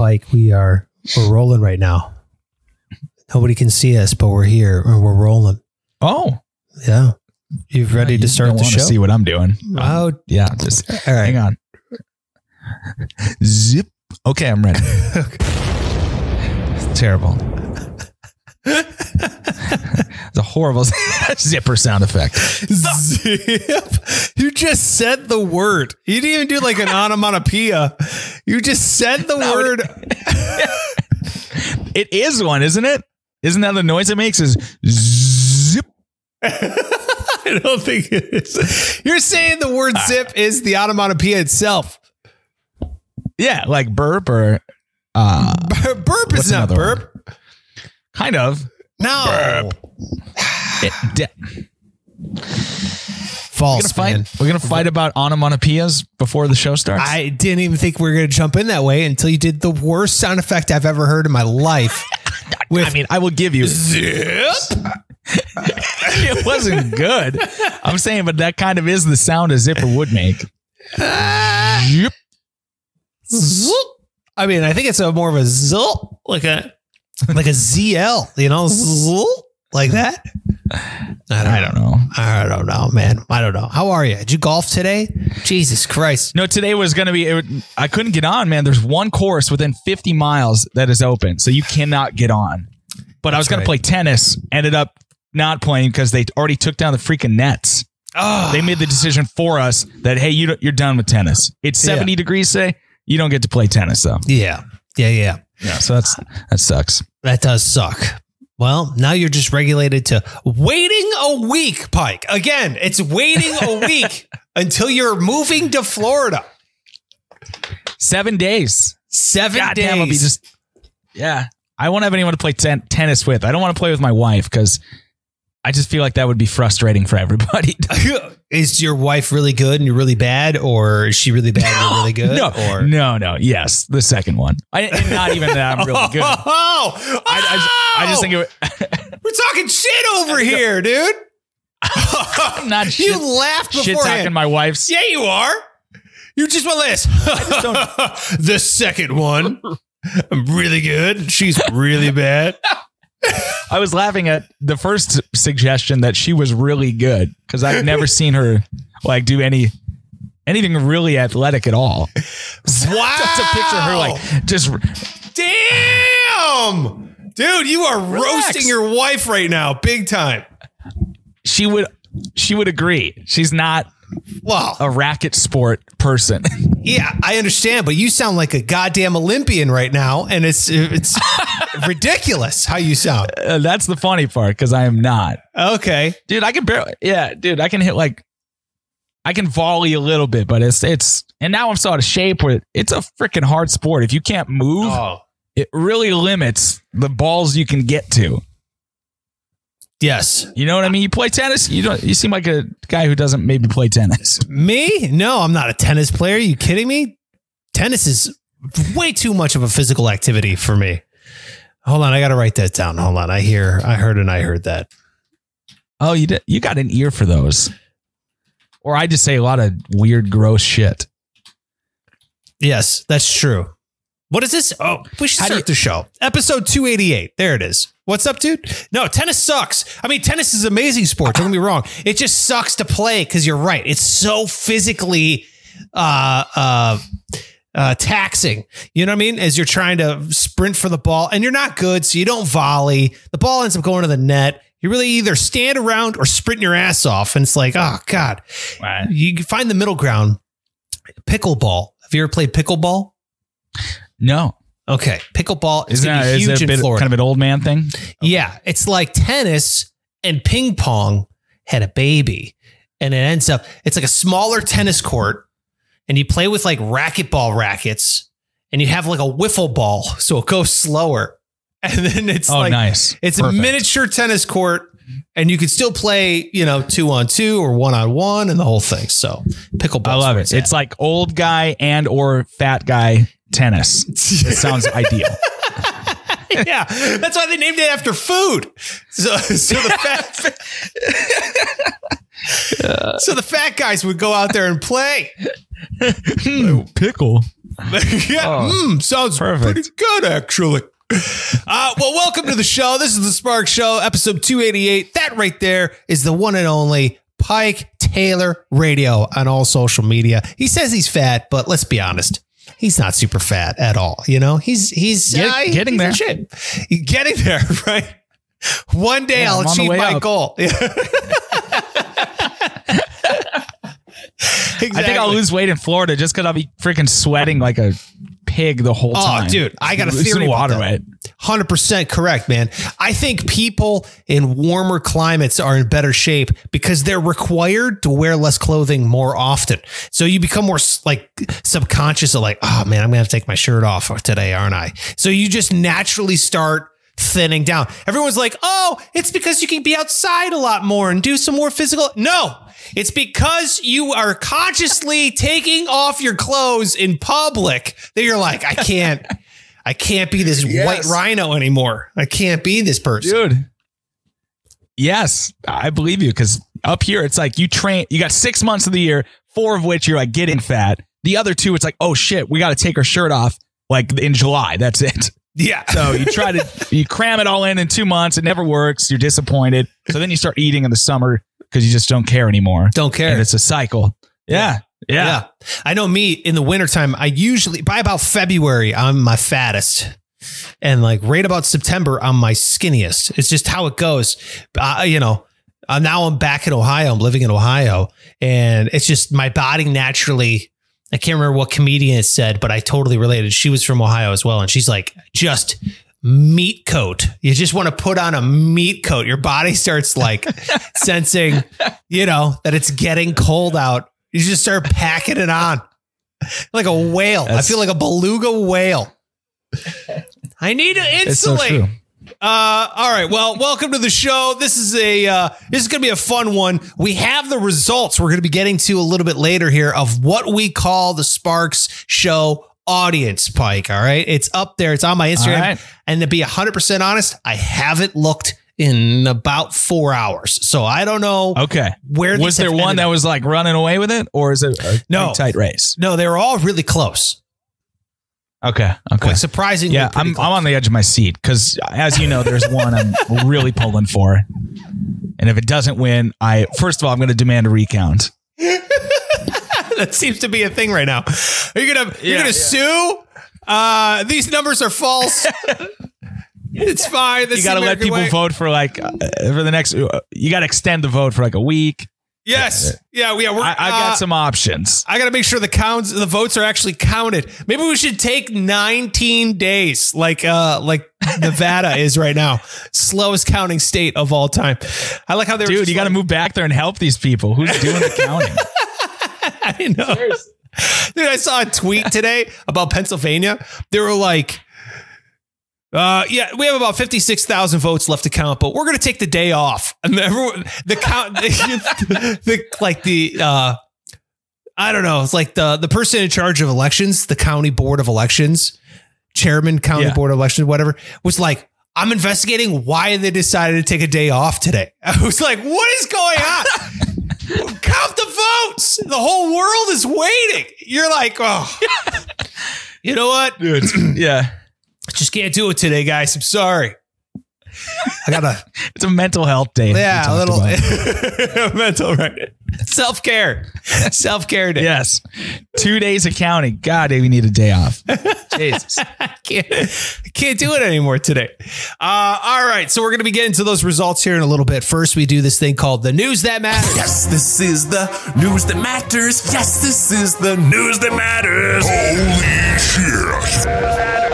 Pike, we are we're rolling right now. Nobody can see us, but we're here and we're rolling. Oh, Yeah. You ready to start the show? See what I'm doing? Oh, um, Yeah, just all right. hang on. Zip. Okay, I'm ready. It's terrible. it's a horrible zipper sound effect. Zip. You just said the word. You didn't even do like an onomatopoeia. You just said the No, word. It is one, isn't it? Isn't that the noise it makes? Is zip. I don't think it is. You're saying the word zip is the onomatopoeia itself. Yeah, like burp or uh, burp is not burp. Kind of. No. It, de- we're False, gonna man. fight. We're gonna fight about onomatopoeias before the show starts. I didn't even think we were going to jump in that way until you did the worst sound effect I've ever heard in my life. With I mean, I will give you. zip. it wasn't good. I'm saying, but that kind of is the sound a zipper would make. Zoop. I mean, I think it's a more of a zil, like a like a ZL, you know, like that. I don't, I don't know. I don't know, man. I don't know. How are you? Did you golf today? Jesus Christ. No, today was going to be. It, I couldn't get on, man. There's one course within 50 miles that is open, so you cannot get on. But I was That's going right. to play tennis. Ended up not playing because they already took down the freaking nets. Oh, They made the decision for us that hey, you you're done with tennis. It's 70 degrees today. You don't get to play tennis though. yeah, yeah, yeah. Yeah, so that's that sucks. That does suck. Well, now you're just regulated to waiting a week, Pike. Again, it's waiting a week until you're moving to Florida. Seven days. Seven God days. damn, I'll be just yeah. I won't have anyone to play ten- tennis with. I don't want to play with my wife because I just feel like that would be frustrating for everybody. is your wife really good and you're really bad, or is she really bad and you're really good? no, or no, no. Yes, the second one. I, and not even that I'm really good. I, Oh, I, I just think it, oh! would- we're talking shit over here, dude. I'm not You shit, laughed shit talking my wife's. Yeah, you are. You just went this. the second one, I'm really good. She's really bad. I was laughing at the first suggestion that she was really good because I've never seen her like do any anything really athletic at all. Wow. Just a picture her like just damn, dude, you are Relax. roasting your wife right now, big time. she would she would agree. She's not Well, a racket sport person. yeah, I understand, but you sound like a goddamn Olympian right now, and it's it's ridiculous how you sound. Uh, That's the funny part because I am not. Okay, Dude, I can barely yeah, dude, I can hit like I can volley a little bit, but it's it's and now I'm so out of shape where it's a freaking hard sport. If you can't move, oh it really limits the balls you can get to. Yes, You know what I mean? You play tennis, you don't you seem like a guy who doesn't maybe play tennis. me? No, I'm not a tennis player. you kidding me? Tennis is way too much of a physical activity for me. Hold on, I got to write that down. Hold on, I hear, I heard, and I heard that. Oh, you did you got an ear for those. Or I just say a lot of weird, gross shit. Yes, that's true. What is this? Oh, we should How start the show. Episode 288. There it is. What's up, dude? No, tennis sucks. I mean, tennis is an amazing sport. Don't get me wrong. It just sucks to play because you're right. It's so physically uh uh uh taxing. You know what I mean? As you're trying to sprint for the ball and you're not good, so you don't volley. The ball ends up going to the net. You really either stand around or sprint your ass off. And it's like, oh God. You find the middle ground. Pickleball. Have you ever played pickleball? No. Okay, pickleball is gonna that, be is huge in bit Florida. kind of an old man thing? yeah, it's like tennis and ping pong had a baby, and it ends up it's like a smaller tennis court, and you play with like racquetball rackets, and you have like a wiffle ball, so it goes slower, and then it's Oh, like nice. it's a miniature tennis court. And you could still play, you know, two on two or one on one and the whole thing. So pickleball. I love it. It's like old guy and or fat guy tennis. It sounds ideal. yeah, that's why they named it after food. So, so the fat, so the fat guys would go out there and play. Pickle. yeah, Oh, mm, sounds perfect. pretty good actually. Uh, well, welcome to the show. This is the Spark Show, episode 288. That right there is the one and only Pike Taylor Radio on all social media. He says he's fat, but let's be honest. He's not super fat at all. You know, he's he's Get- uh, getting he's there. He's getting there, right? One day Yeah, I'll achieve my up. goal. exactly. I think I'll lose weight in Florida just because I'll be freaking sweating like a pig the whole Oh, time. dude, I got a theory water weight. 100% correct, man. I think people in warmer climates are in better shape because they're required to wear less clothing more often. So you become more like subconscious of like, oh man, I'm gonna take my shirt off today, aren't I? So you just naturally start thinning down. Everyone's like, oh, it's because you can be outside a lot more and do some more physical. No, it's because you are consciously taking off your clothes in public that you're like, I can't. I can't be this Yes. white rhino anymore. I can't be this person. Dude. Yes, I believe you because up here it's like you train, you got six months of the year, four of which you're like getting fat. The other two, it's like, oh shit, we got to take our shirt off like in July. That's it. Yeah. So you try to you cram it all in in two months. It never works. You're disappointed. So then you start eating in the summer because you just don't care anymore. Don't care. And it's a cycle. Yeah. Yeah. Yeah. I know me in the wintertime, I usually by about February, I'm my fattest. And like right about September, I'm my skinniest. It's just how it goes. Uh, you know, uh, now I'm back in Ohio. I'm living in Ohio. And it's just my body naturally. I can't remember what comedian it said, but I totally related. She was from Ohio as well. And she's like, just meat coat. You just want to put on a meat coat. Your body starts like sensing, you know, that it's getting cold out. You just start packing it on like a whale. I feel like a beluga whale. I need to It's so insulate. true. Uh, all right. Well, welcome to the show. This is a uh, this is going to be a fun one. We have the results. We're going to be getting to a little bit later here of what we call the Sparks Show audience. Pike. All right, it's up there. It's on my Instagram. Right. And to be hundred percent honest, I haven't looked in about four hours, so I don't know Okay. where. Was there one that was like running away with it, or is it a No. tight race? No, they were all really close. Okay. Okay. Like surprisingly, yeah, I'm close. I'm on the edge of my seat because, as you know, there's one I'm really pulling for, and if it doesn't win, I first of all I'm going to demand a recount. that seems to be a thing right now. Are you gonna you're gonna yeah. sue? Uh, these numbers are false. it's fine. This you got to let people way. vote for like uh, for the next. Uh, you got to extend the vote for like a week. Yes. Yeah. Yeah. We're, I, I got uh, some options. I got to make sure the counts, the votes are actually counted. Maybe we should take 19 days, like uh, like Nevada is right now, slowest counting state of all time. I like how they're Dude, you got to move back there and help these people. Who's doing the counting? I know. Dude, I saw a tweet today about Pennsylvania. They were like, uh, yeah, we have about 56,000 votes left to count, but we're going to take the day off. And everyone, the count, the, the, like the, uh, I don't know. It's like the, the person in charge of elections, the county board of elections, chairman, county Yeah. board of elections, whatever, was like, I'm investigating why they decided to take a day off today. I was like, what is going on? Count the votes. The whole world is waiting. You're like, oh, you know what? Dude, yeah. Just can't do it today, guys. I'm sorry. I gotta, It's a mental health day. we yeah, a little about. mental, right? Self care, self care day. yes. Two days of counting. God, we need a day off. Jesus. I can't, I can't do it anymore today. Uh, all right, so we're gonna be getting to those results here in a little bit. First, we do this thing called the news that matters. Yes, this is the news that matters. Yes, this is the news that matters. Holy shit.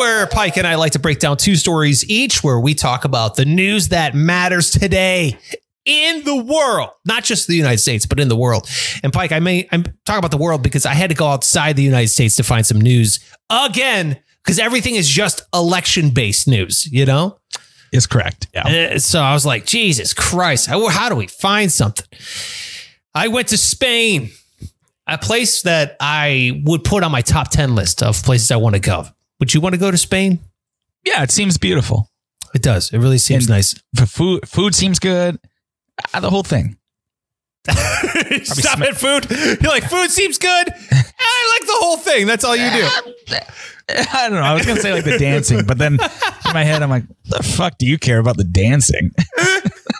Where Pike and I like to break down two stories each, where we talk about the news that matters today in the world, not just the United States, but in the world. And Pike, I may I'm talking about the world because I had to go outside the United States to find some news again, because everything is just election based news, you know? Is correct. Yeah. Uh, So I was like, Jesus Christ, how, how do we find something? I went to Spain, a place that I would put on my top 10 list of places I want to go. Would you want to go to Spain? Yeah, it seems beautiful. It does. It really seems And- nice. The food food seems good. Uh, the whole thing. Stop at food. You're like, food seems good. I like the whole thing. That's all you do. I don't know. I was gonna say like the dancing, but then in my head I'm like, the fuck do you care about the dancing?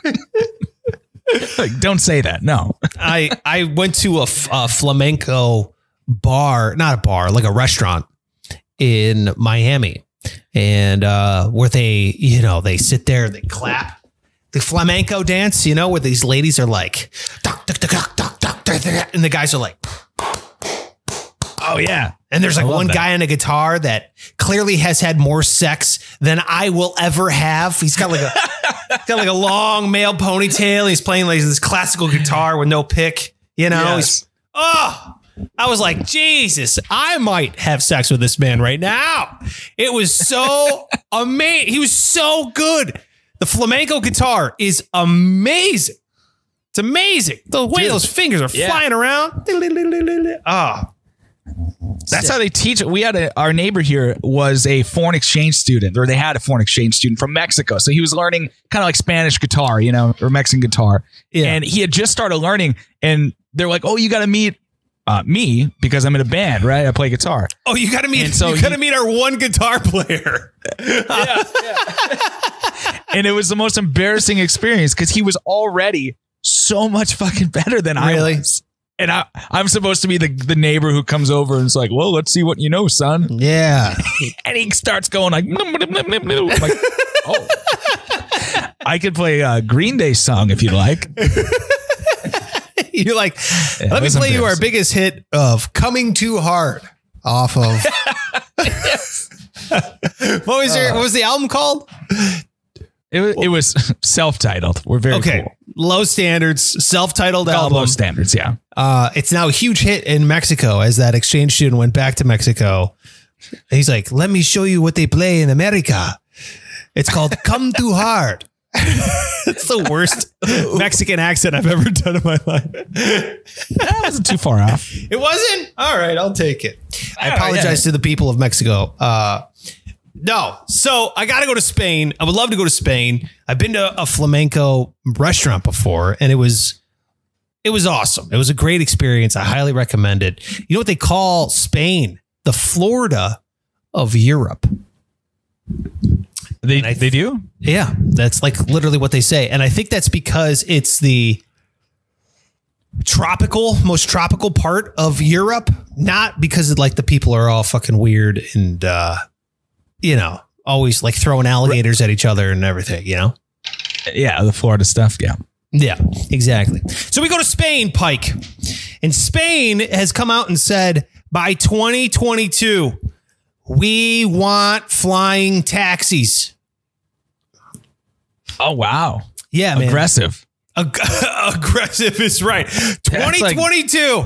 like, don't say that. No. I I went to a, f- a flamenco bar, not a bar, like a restaurant in Miami, and uh, where they, you know, they sit there and they clap. The flamenco dance, you know, where these ladies are like, duck, duck, duck, duck, duck, and the guys are like, oh yeah. And there's like one that. guy on a guitar that clearly has had more sex than I will ever have. He's got like a got like a long male ponytail. He's playing like this classical guitar with no pick. You know, yes. he's oh I was like, Jesus, I might have sex with this man right now. It was so amazing. He was so good. The flamenco guitar is amazing. It's amazing. The way Dude. those fingers are Yeah. flying around. Oh, That's how they teach it. We had a, our neighbor here was a foreign exchange student, or they had a foreign exchange student from Mexico. So he was learning kind of like Spanish guitar, you know, or Mexican guitar. Yeah. And he had just started learning, and they're like, "Oh, you got to meet uh, me because I'm in a band, right? I play guitar." Oh, you got to meet. And so you got to meet our one guitar player. and it was the most embarrassing experience because he was already so much fucking better than Really? I was. And I, I'm supposed to be the, the neighbor who comes over and is like, well, let's see what you know, son. Yeah, And he starts going like, like oh. I could play a Green Day song if you like. you're like, Yeah, let me play you our biggest hit of "Coming Too Hard" off of. what was your? What was the album called? It was, it was self-titled. We're very Okay, cool. low standards, self-titled Called album. Low standards, yeah. Uh, it's now a huge hit in Mexico as that exchange student went back to Mexico. He's like, let me show you what they play in America. It's called Come Too Hard. it's the worst Mexican accent I've ever done in my life. That wasn't too far off. It wasn't? All right, I'll take it. I Oh, apologize yeah. to the people of Mexico. Uh, no, so I got to go to Spain. I would love to go to Spain. I've been to a flamenco restaurant before, and it was it was awesome. It was a great experience. I highly recommend it. You know what they call Spain? The Florida of Europe. They I- they do? Yeah, that's like literally what they say. And I think that's because it's the tropical, most tropical part of Europe, not because of like the people are all fucking weird and uh you know, always like throwing alligators at each other and everything, you know? Yeah, the Florida stuff, yeah. Yeah, exactly. So we go to Spain, Pike. And Spain has come out and said by 2022, we want flying taxis. Oh wow. Yeah, man. Aggressive. Ag- aggressive is right. 2022.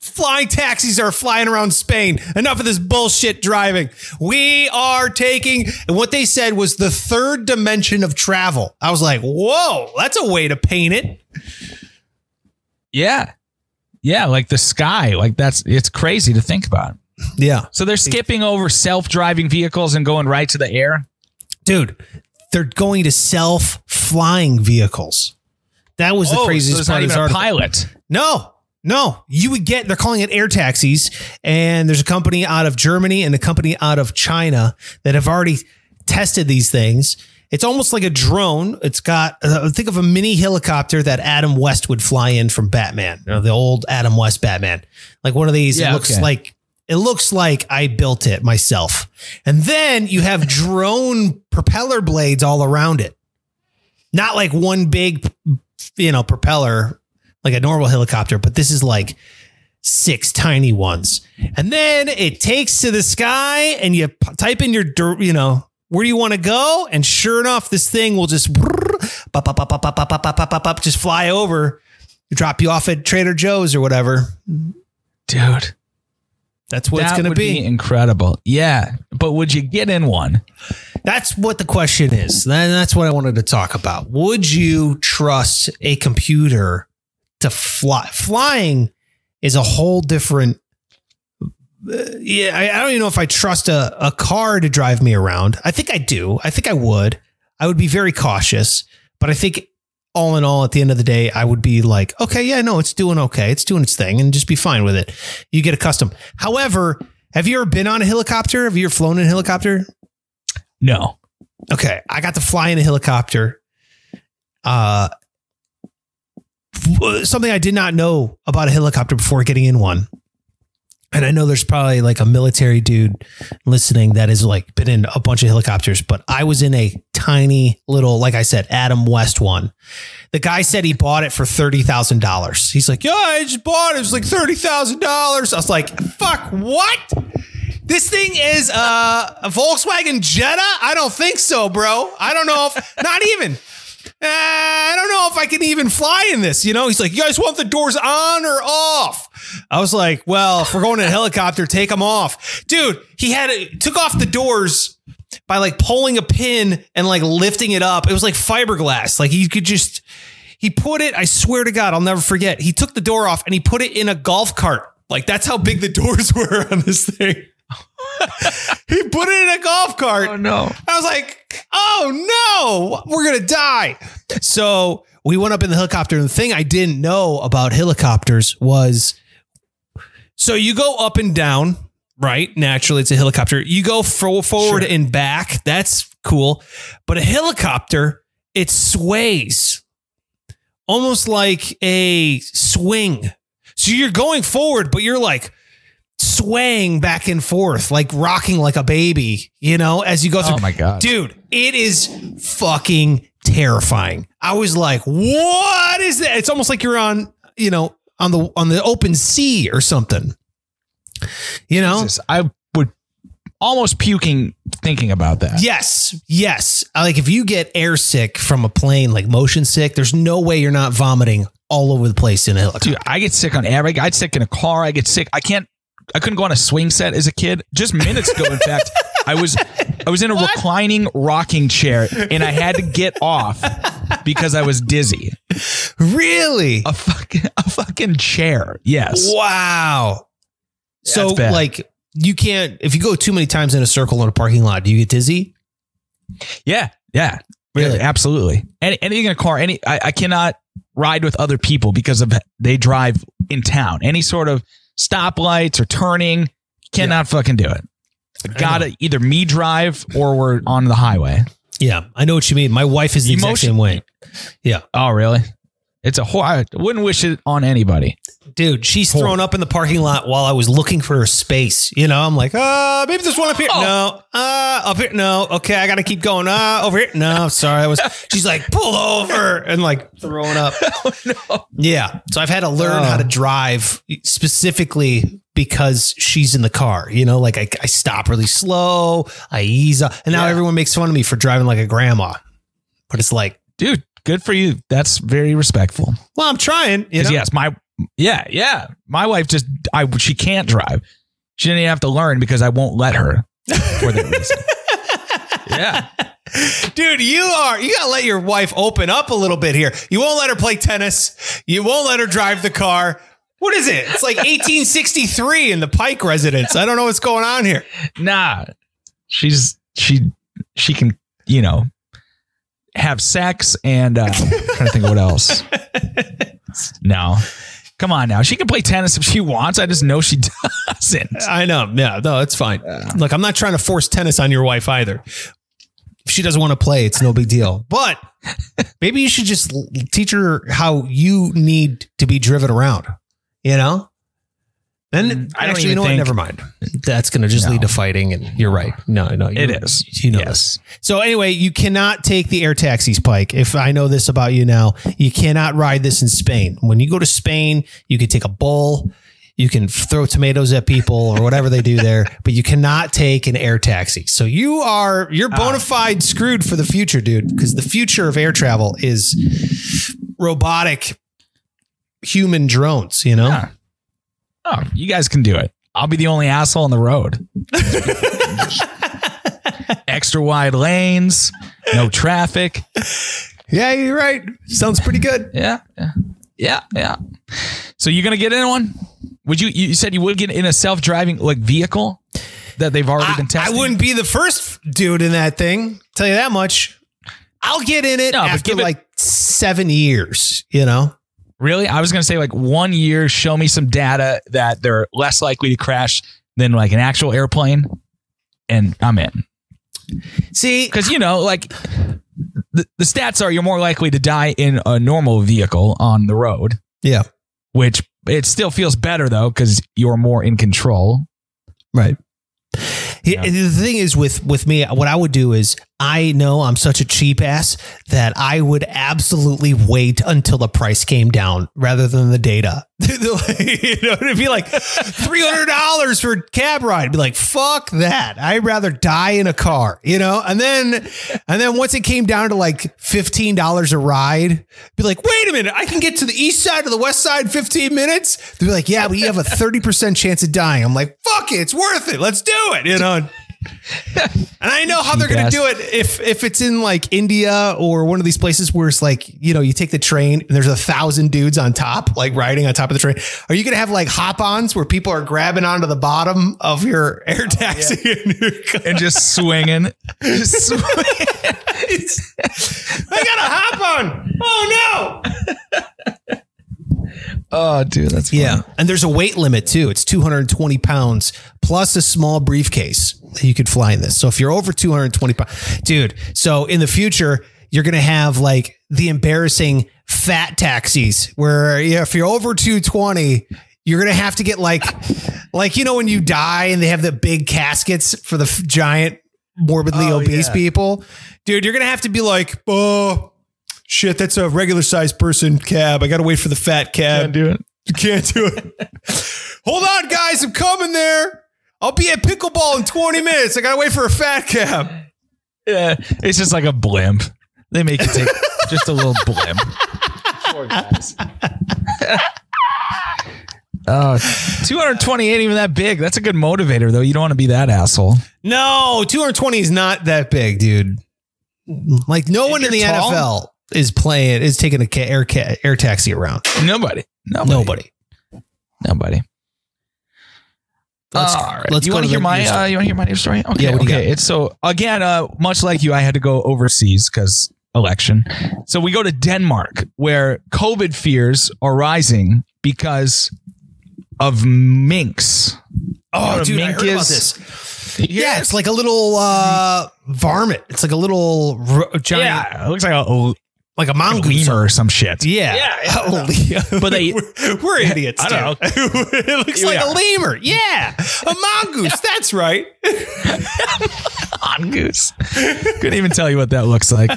Flying taxis are flying around Spain. Enough of this bullshit driving. We are taking, and what they said was the third dimension of travel. I was like, whoa, that's a way to paint it. Yeah. Yeah, like the sky. Like that's it's crazy to think about. Yeah. So they're skipping over self-driving vehicles and going right to the air. Dude, they're going to self flying vehicles. That was the Oh, so craziest there's part of a pilot. No, no. You would get, they're calling it air taxis. And there's a company out of Germany and a company out of China that have already tested these things. It's almost like a drone. It's got, uh, think of a mini helicopter that Adam West would fly in from Batman, you know, the old Adam West Batman. Like one of these, it looks okay. like, it looks like I built it myself. And then you have drone propeller blades all around it. Not like one big, you know, propeller like a normal helicopter, but this is like six tiny ones. And then it takes to the sky and you type in your, you know, where do you want to go? And sure enough, this thing will just just fly over, drop you off at Trader Joe's or whatever. Dude. That's what it's that going to would be. incredible. Yeah. But would you get in one? That's what the question is. That- That's what I wanted to talk about. Would you trust a computer to fly? Flying is a whole different. uh, yeah, I, I don't even know if I trust a, a car to drive me around. I think I do. I think I would. I would be very cautious, but I think all in all, at the end of the day, I would be like, okay, yeah, no, it's doing okay. It's doing its thing and just be fine with it. You get accustomed. However, have you ever been on a helicopter? Have you ever flown in a helicopter? No. Okay. I got to fly in a helicopter. Uh, something I did not know about a helicopter before getting in one. And I know there's probably like a military dude listening that has like been in a bunch of helicopters, but I was in a tiny little, like I said, Adam West one. The guy said he bought it for thirty thousand dollars. He's like, "Yeah, I just bought it. It was like thirty thousand dollars." I was like, "Fuck, what? This thing is uh, a Volkswagen Jetta? I don't think so, bro. I don't know if not even. Uh, I don't know if I can even fly in this. You know, he's like, you guys want the doors on or off? I was like, well, if we're going in a helicopter, take them off, dude. He had it, took off the doors by like pulling a pin and like lifting it up. It was like fiberglass. Like he could just. He put it. I swear to God, I'll never forget. He took the door off and he put it in a golf cart. Like that's how big the doors were on this thing. He put it in a golf cart. Oh, no. I was like, oh no, we're gonna die. So we went up in the helicopter, and the thing I didn't know about helicopters was so you go up and down, right? Naturally, it's a helicopter. You go fo- forward Sure. and back. That's cool. But a helicopter, it sways almost like a swing. So you're going forward, but you're like swaying back and forth, like rocking like a baby, you know, as you go through. Oh my god. Dude, it is fucking terrifying. I was like, what is that? It's almost like you're on, you know, on the on the open sea or something. You know? Jesus, I would almost puking thinking about that. Yes, yes. Like if you get air sick from a plane, like motion sick, there's no way you're not vomiting all over the place in a helicopter. Dude, I get sick on air. I get sick in a car. I get sick. I can't. I couldn't go on a swing set as a kid. Just minutes ago, in fact, I was I was in a reclining rocking chair and I had to get off because I was dizzy. Really? A fucking a fucking chair. Yes. Wow. So it's like you can't if you go too many times in a circle in a parking lot, do you get dizzy? Yeah. Yeah. Really? Yeah, absolutely. Any, anything in a car. Any. I, I cannot ride with other people because of they drive in town. Any sort of stoplights or turning, cannot fucking do it. Gotta either me drive or we're on the highway. Yeah, I know what you mean. My wife is the exact Emotion- same way. Yeah. Oh, really? It's a whole. I wouldn't wish it on anybody. Dude, she's Poor. thrown up in the parking lot while I was looking for a space. You know, I'm like, uh, maybe there's one up here. Oh. No, uh, up here. No, okay, I got to keep going. Uh, over here. No, sorry. I was, she's like, pull over and like throwing up. No, Yeah. So I've had to learn Oh. how to drive specifically because she's in the car. You know, like I, I stop really slow, I ease up. And now Yeah. everyone makes fun of me for driving like a grandma. But it's like, Dude, good for you. That's very respectful. well, I'm trying. You know? 'Cause yes, my yeah, yeah. My wife just I she can't drive. She didn't even have to learn because I won't let her for that reason. yeah. Dude, you are you gotta let your wife open up a little bit here. You won't let her play tennis. You won't let her drive the car. What is it? It's like 1863 in the Pike residence. I don't know what's going on here. Nah. She's she she can, you know, have sex and uh I'm trying to think of what else. No. Come on now. She can play tennis if she wants. I just know she doesn't. I know. Yeah, no, it's fine. Look, I'm not trying to force tennis on your wife either. If she doesn't want to play, it's no big deal. But maybe you should just teach her how you need to be driven around. You know? Then Mm, I actually, you know what? Never mind. That's going to just No. lead to fighting. And you're right. No, no, It is. You know yes. So anyway, you cannot take the air taxis, Pike. If I know this about you now, you cannot ride this in Spain. When you go to Spain, you can take a bull, you can throw tomatoes at people or whatever they do there, but you cannot take an air taxi. So you are you're bona fide screwed for the future, dude, because the future of air travel is robotic human drones, you know? Yeah. Oh, you guys can do it. I'll be the only asshole on the road. Extra wide lanes, no traffic. Yeah, you're right. Sounds pretty good. Yeah, yeah, yeah, yeah. So you're gonna get in one? Would you? You said you would get in a self-driving like vehicle that they've already been I, I wouldn't be the first dude in that thing. Tell you that much. I'll get in it No, after give it- like seven years. You know, Really? I was going to say like one year, show me some data that they're less likely to crash than like an actual airplane. And I'm in. see, Because, you know, like the, the stats are you're more likely to die in a normal vehicle on the road, yeah, which it still feels better though, because you're more in control. right. Yeah. The thing is with with me, what I would do is I know I'm such a cheap ass that I would absolutely wait until the price came down rather than the data. you know, it'd be like three hundred dollars for cab ride. I'd be like, fuck that. I'd rather die in a car, you know. And then, and then once it came down to like fifteen dollars a ride, be like, wait a minute, I can get to the east side or the west side in fifteen minutes. They'd be like, yeah, but you have a thirty percent chance of dying. I'm like, fuck it, it's worth it. Let's do it, you know. And I know how they're going to do it if if it's in like India or one of these places where it's like you know you take the train and there's a thousand dudes on top like riding on top of the train. Are you going to have like hop-ons where people are grabbing onto the bottom of your air oh, taxi in your? And just swinging. Just swinging. I got a hop on. Oh no! Oh, dude, that's funny. Yeah, and there's a weight limit too. It's 220 pounds plus a small briefcase that you could fly in this. So if you're over 220 pounds, dude. So in the future, you're gonna have like the embarrassing fat taxis where if you're over 220. You're gonna have to get like, like you know when you die and they have the big caskets for the giant morbidly Oh, obese yeah. people, dude. You're gonna have to be like, oh, shit, that's a regular sized person cab. I gotta wait for the fat cab. Can't do it. You can't do it. Hold on, guys. I'm coming there. I'll be at pickleball in 20 minutes. I gotta wait for a fat cab. Yeah, it's just like a blimp. They make you take just a little blimp. Poor guys. Oh, 220 ain't even that big. That's a good motivator, though. You don't want to be that asshole. No, 220 is not that big, dude. Like no one in the tall? NFL is playing is taking a ca- air ca- air taxi around. Nobody. Nobody. Nobody. Nobody. Let's- All right. let's you want to hear my uh, you want to hear my news story? Okay. Yeah, what do you okay. It's so again, uh, much like you, I had to go overseas because election. So we go to Denmark, where COVID fears are rising because of minks. Oh, You know dude, I mink heard about is? this. Yeah, it's like a little uh, varmint. It's like a little giant, Yeah, it looks like a, like a a mongoose. or some shit. Yeah. Yeah, yeah. Holy- But they- we're, we're idiots. I don't dude. it looks You like a lemur. Yeah. A mongoose. That's right. mongoose. Couldn't even tell you what that looks like.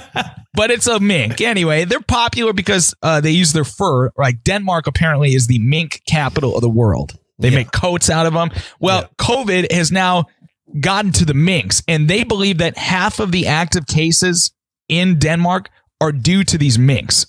But it's a mink. Anyway, they're popular because uh, they use their fur. Like Denmark apparently is the mink capital of the world. They Yeah. make coats out of them. Well, COVID has now gotten to the minks, and they believe that half of the active cases in Denmark are due to these minks.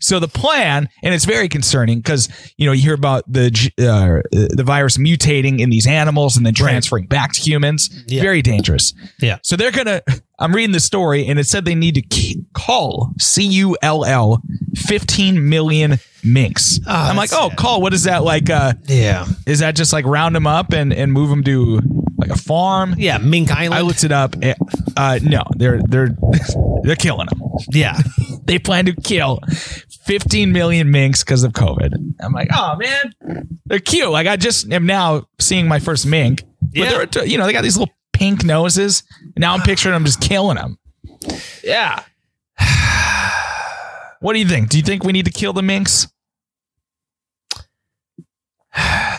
So the plan, and it's very concerning because you know you hear about the uh, the virus mutating in these animals and then Right. transferring back to humans. Yeah. Very dangerous. Yeah. So they're gonna. I'm reading the story, and it said they need to call C U L L 15 million minks. Oh, I'm like, oh, sad. call. What is that like? Uh, Yeah. is that just like round them up and and move them to like a farm? Yeah. Mink Island. I looked it up. Eh, Uh, no, they're they're they're killing them. yeah. They plan to kill 15 million minks because of COVID. I'm like, oh man, they're cute. Like I just am now seeing my first mink. But Yeah. they're you know they got these little pink noses. Now I'm picturing them just killing them. Yeah. What do you think? Do you think we need to kill the minks?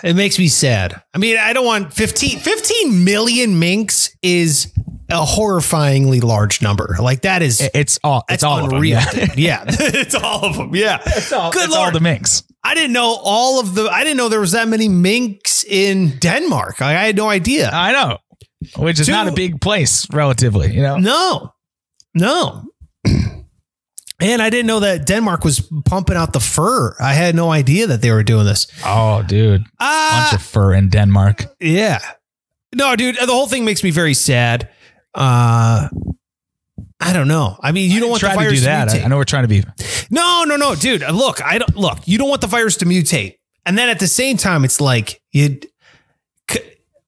It makes me sad. I mean, I don't want 15, 15 million minks is a horrifyingly large number. Like that is It's all it's all unreal. Of them. dude. Yeah. it's all of them. Yeah. It's all, Good it's all the minks. I didn't know all of the I didn't know there was that many minks in Denmark. Like, I had no idea. I know, which is Two- not a big place relatively. You know, No, no. And I didn't know that Denmark was pumping out the fur. I had no idea that they were doing this. oh dude, A bunch of fur in Denmark. yeah. No, dude, the whole thing makes me very sad. Uh, I don't know. I mean, you don't want the Try to do that. I. I know we're trying to be. No, no, no, dude. Look, I don't look. You don't want the virus to mutate, and then at the same time, it's like you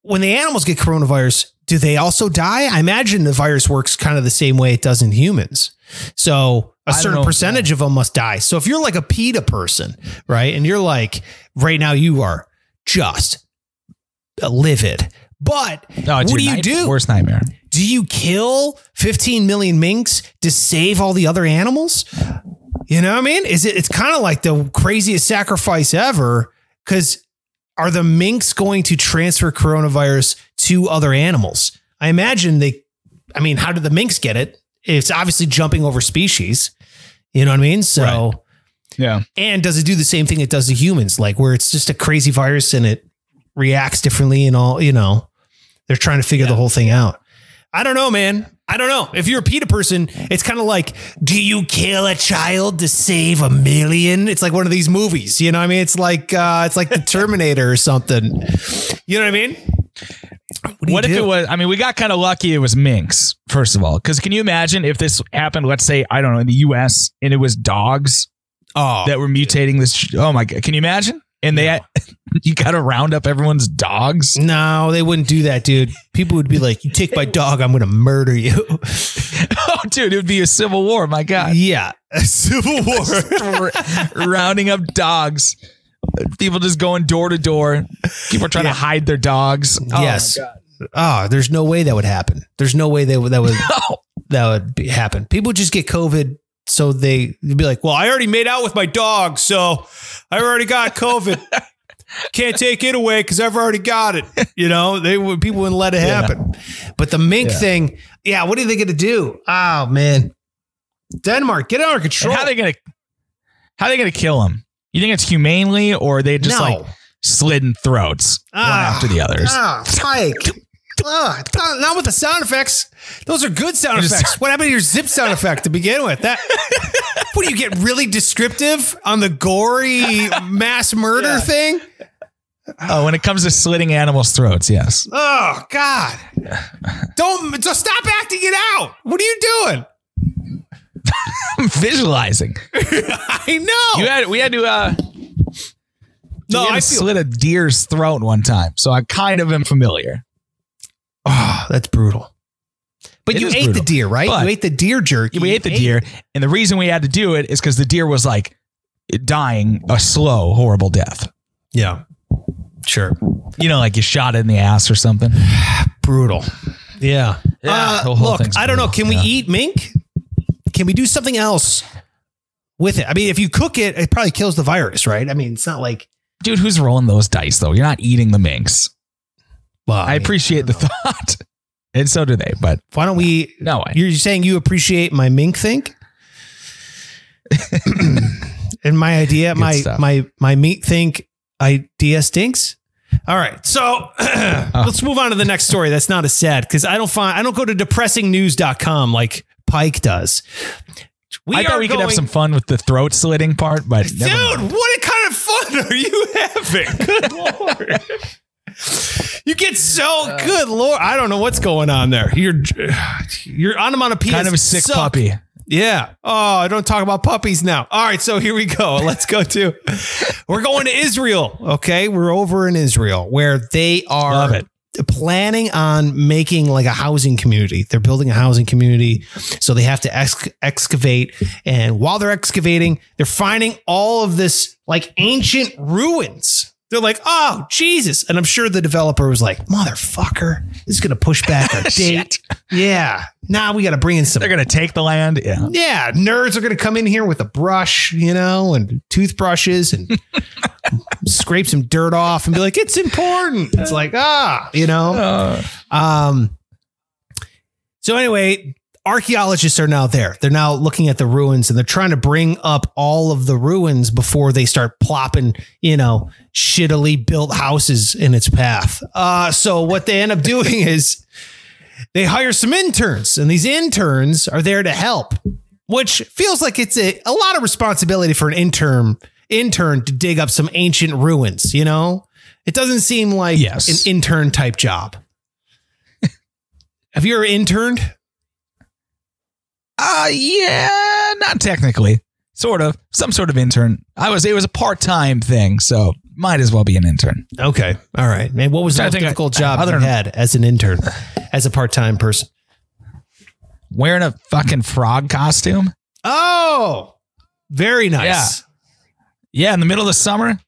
when the animals get coronavirus, do they also die? I imagine the virus works kind of the same way it does in humans. So a certain percentage of them must die. So if you're like a PETA person, right, and you're like right now you are just livid, but No, what do you do? Worst nightmare. do you kill 15 million minks to save all the other animals? You know what I mean? Is it it's kind of like the craziest sacrifice ever cuz are the minks going to transfer coronavirus to other animals? I imagine they I mean, how did the minks get it? It's obviously jumping over species. You know what I mean? So Yeah. and does it do the same thing it does to humans like where it's just a crazy virus and it reacts differently and all you know they're trying to figure the whole thing out i don't know man i don't know if you're a PETA person it's kind of like do you kill a child to save a million it's like one of these movies you know what i mean it's like uh it's like the terminator or something you know what i mean what, What if do? it was? I mean, we got kind of lucky. It was minks, first of all. Because can you imagine if this happened? Let's say I don't know in the U.S. and it was dogs oh that were mutating this. Oh my god! Can you imagine? And they, you got to round up everyone's dogs. no they wouldn't do that dude people would be like you take my dog i'm gonna murder you oh, dude, it would be a civil war. My god! yeah a civil war rounding up dogs. People just going door to door. People are trying Yeah. to hide their dogs. Oh yes. God. Oh, there's no way that would happen. There's no way that would that would No. that would be, happen. People just get COVID, so they would be like, "Well, I already made out with my dog, so I already got COVID. Can't take it away because I've already got it." You know, they would people wouldn't let it Yeah. happen. But the mink Yeah. thing, yeah. What are they going to do? Oh man, Denmark, get out of And control. how are they gonna how are they gonna kill him? You think it's humanely or are they just no. like in throats one Ah. after the others? Ah, Mike. Ah, not, not with the sound effects. Those are good sound just- effects. What happened to your zip sound effect to begin with? That what do you get really descriptive on the gory mass murder Yeah. thing? Oh, when it comes to slitting animals' throats, yes. Oh God! Don't just stop acting it out. What are you doing? I'm visualizing. I know. You had we had to uh no, had I to feel. slit a deer's throat one time, so I kind of am familiar. Oh, that's brutal. But It you is ate the deer, right? But- you ate the deer jerky. We ate the You deer, and the reason we had to do it is because the deer was like dying a slow, horrible death. Yeah, sure. You know, like you shot it in the ass or something. Brutal. Yeah. Yeah, Uh, look, I don't know. brutal. Can we eat mink? Can we do something else with it? I mean, if you cook it, it probably kills the virus, right? I mean, it's not like. Dude, who's rolling those dice though? You're not eating the minks. Well, I mean, appreciate the thought, and so do they. But Why don't we? no. You're saying you appreciate my mink think? and my idea, my stuff. my my meat think idea stinks. All right, so oh. let's move on to the next story. That's not as sad because I don't find I don't go to depressingnews.com like Pike does. We I thought we could have some fun with the throat slitting part, but Dude, what kind of fun are you having? Good lord. You get so good lord. I don't know what's going on there. You're you're onomatopoeias. kind of a sick suck. puppy. Yeah. Oh, I don't talk about puppies now. All right, so here we go. Let's go to. We're going to Israel. Okay, we're over in Israel where they are Love it. Planning on making like a housing community. They're building a housing community, so they have to ex- excavate. And while they're excavating, they're finding all of this like ancient ruins. They're like, oh Jesus! And I'm sure the developer was like, motherfucker, this is gonna push back our date. Yeah. Now we got to bring in some They're gonna take the land. Yeah. yeah, nerds are going to come in here with a brush, you know, and toothbrushes and scrape some dirt off and be like, it's important. It's like, ah, you know. Uh, Um, so anyway, archaeologists are now there. They're now looking at the ruins and they're trying to bring up all of the ruins before they start plopping, you know, shittily built houses in its path. Uh, so what they end up doing is they hire some interns, and these interns are there to help, which feels like it's a, a lot of responsibility for an intern intern to dig up some ancient ruins, you know? It doesn't seem like Yes. an intern type job. Have you ever interned? Uh yeah, not technically. Sort of. Some sort of intern. I was it was a part-time thing, so might as well be an intern. Okay. All right. Man, what was the most think I- difficult job other you than- had as an intern, as a part time person? Wearing a fucking frog costume. Oh, very nice. Yeah. Yeah, in the middle of the summer.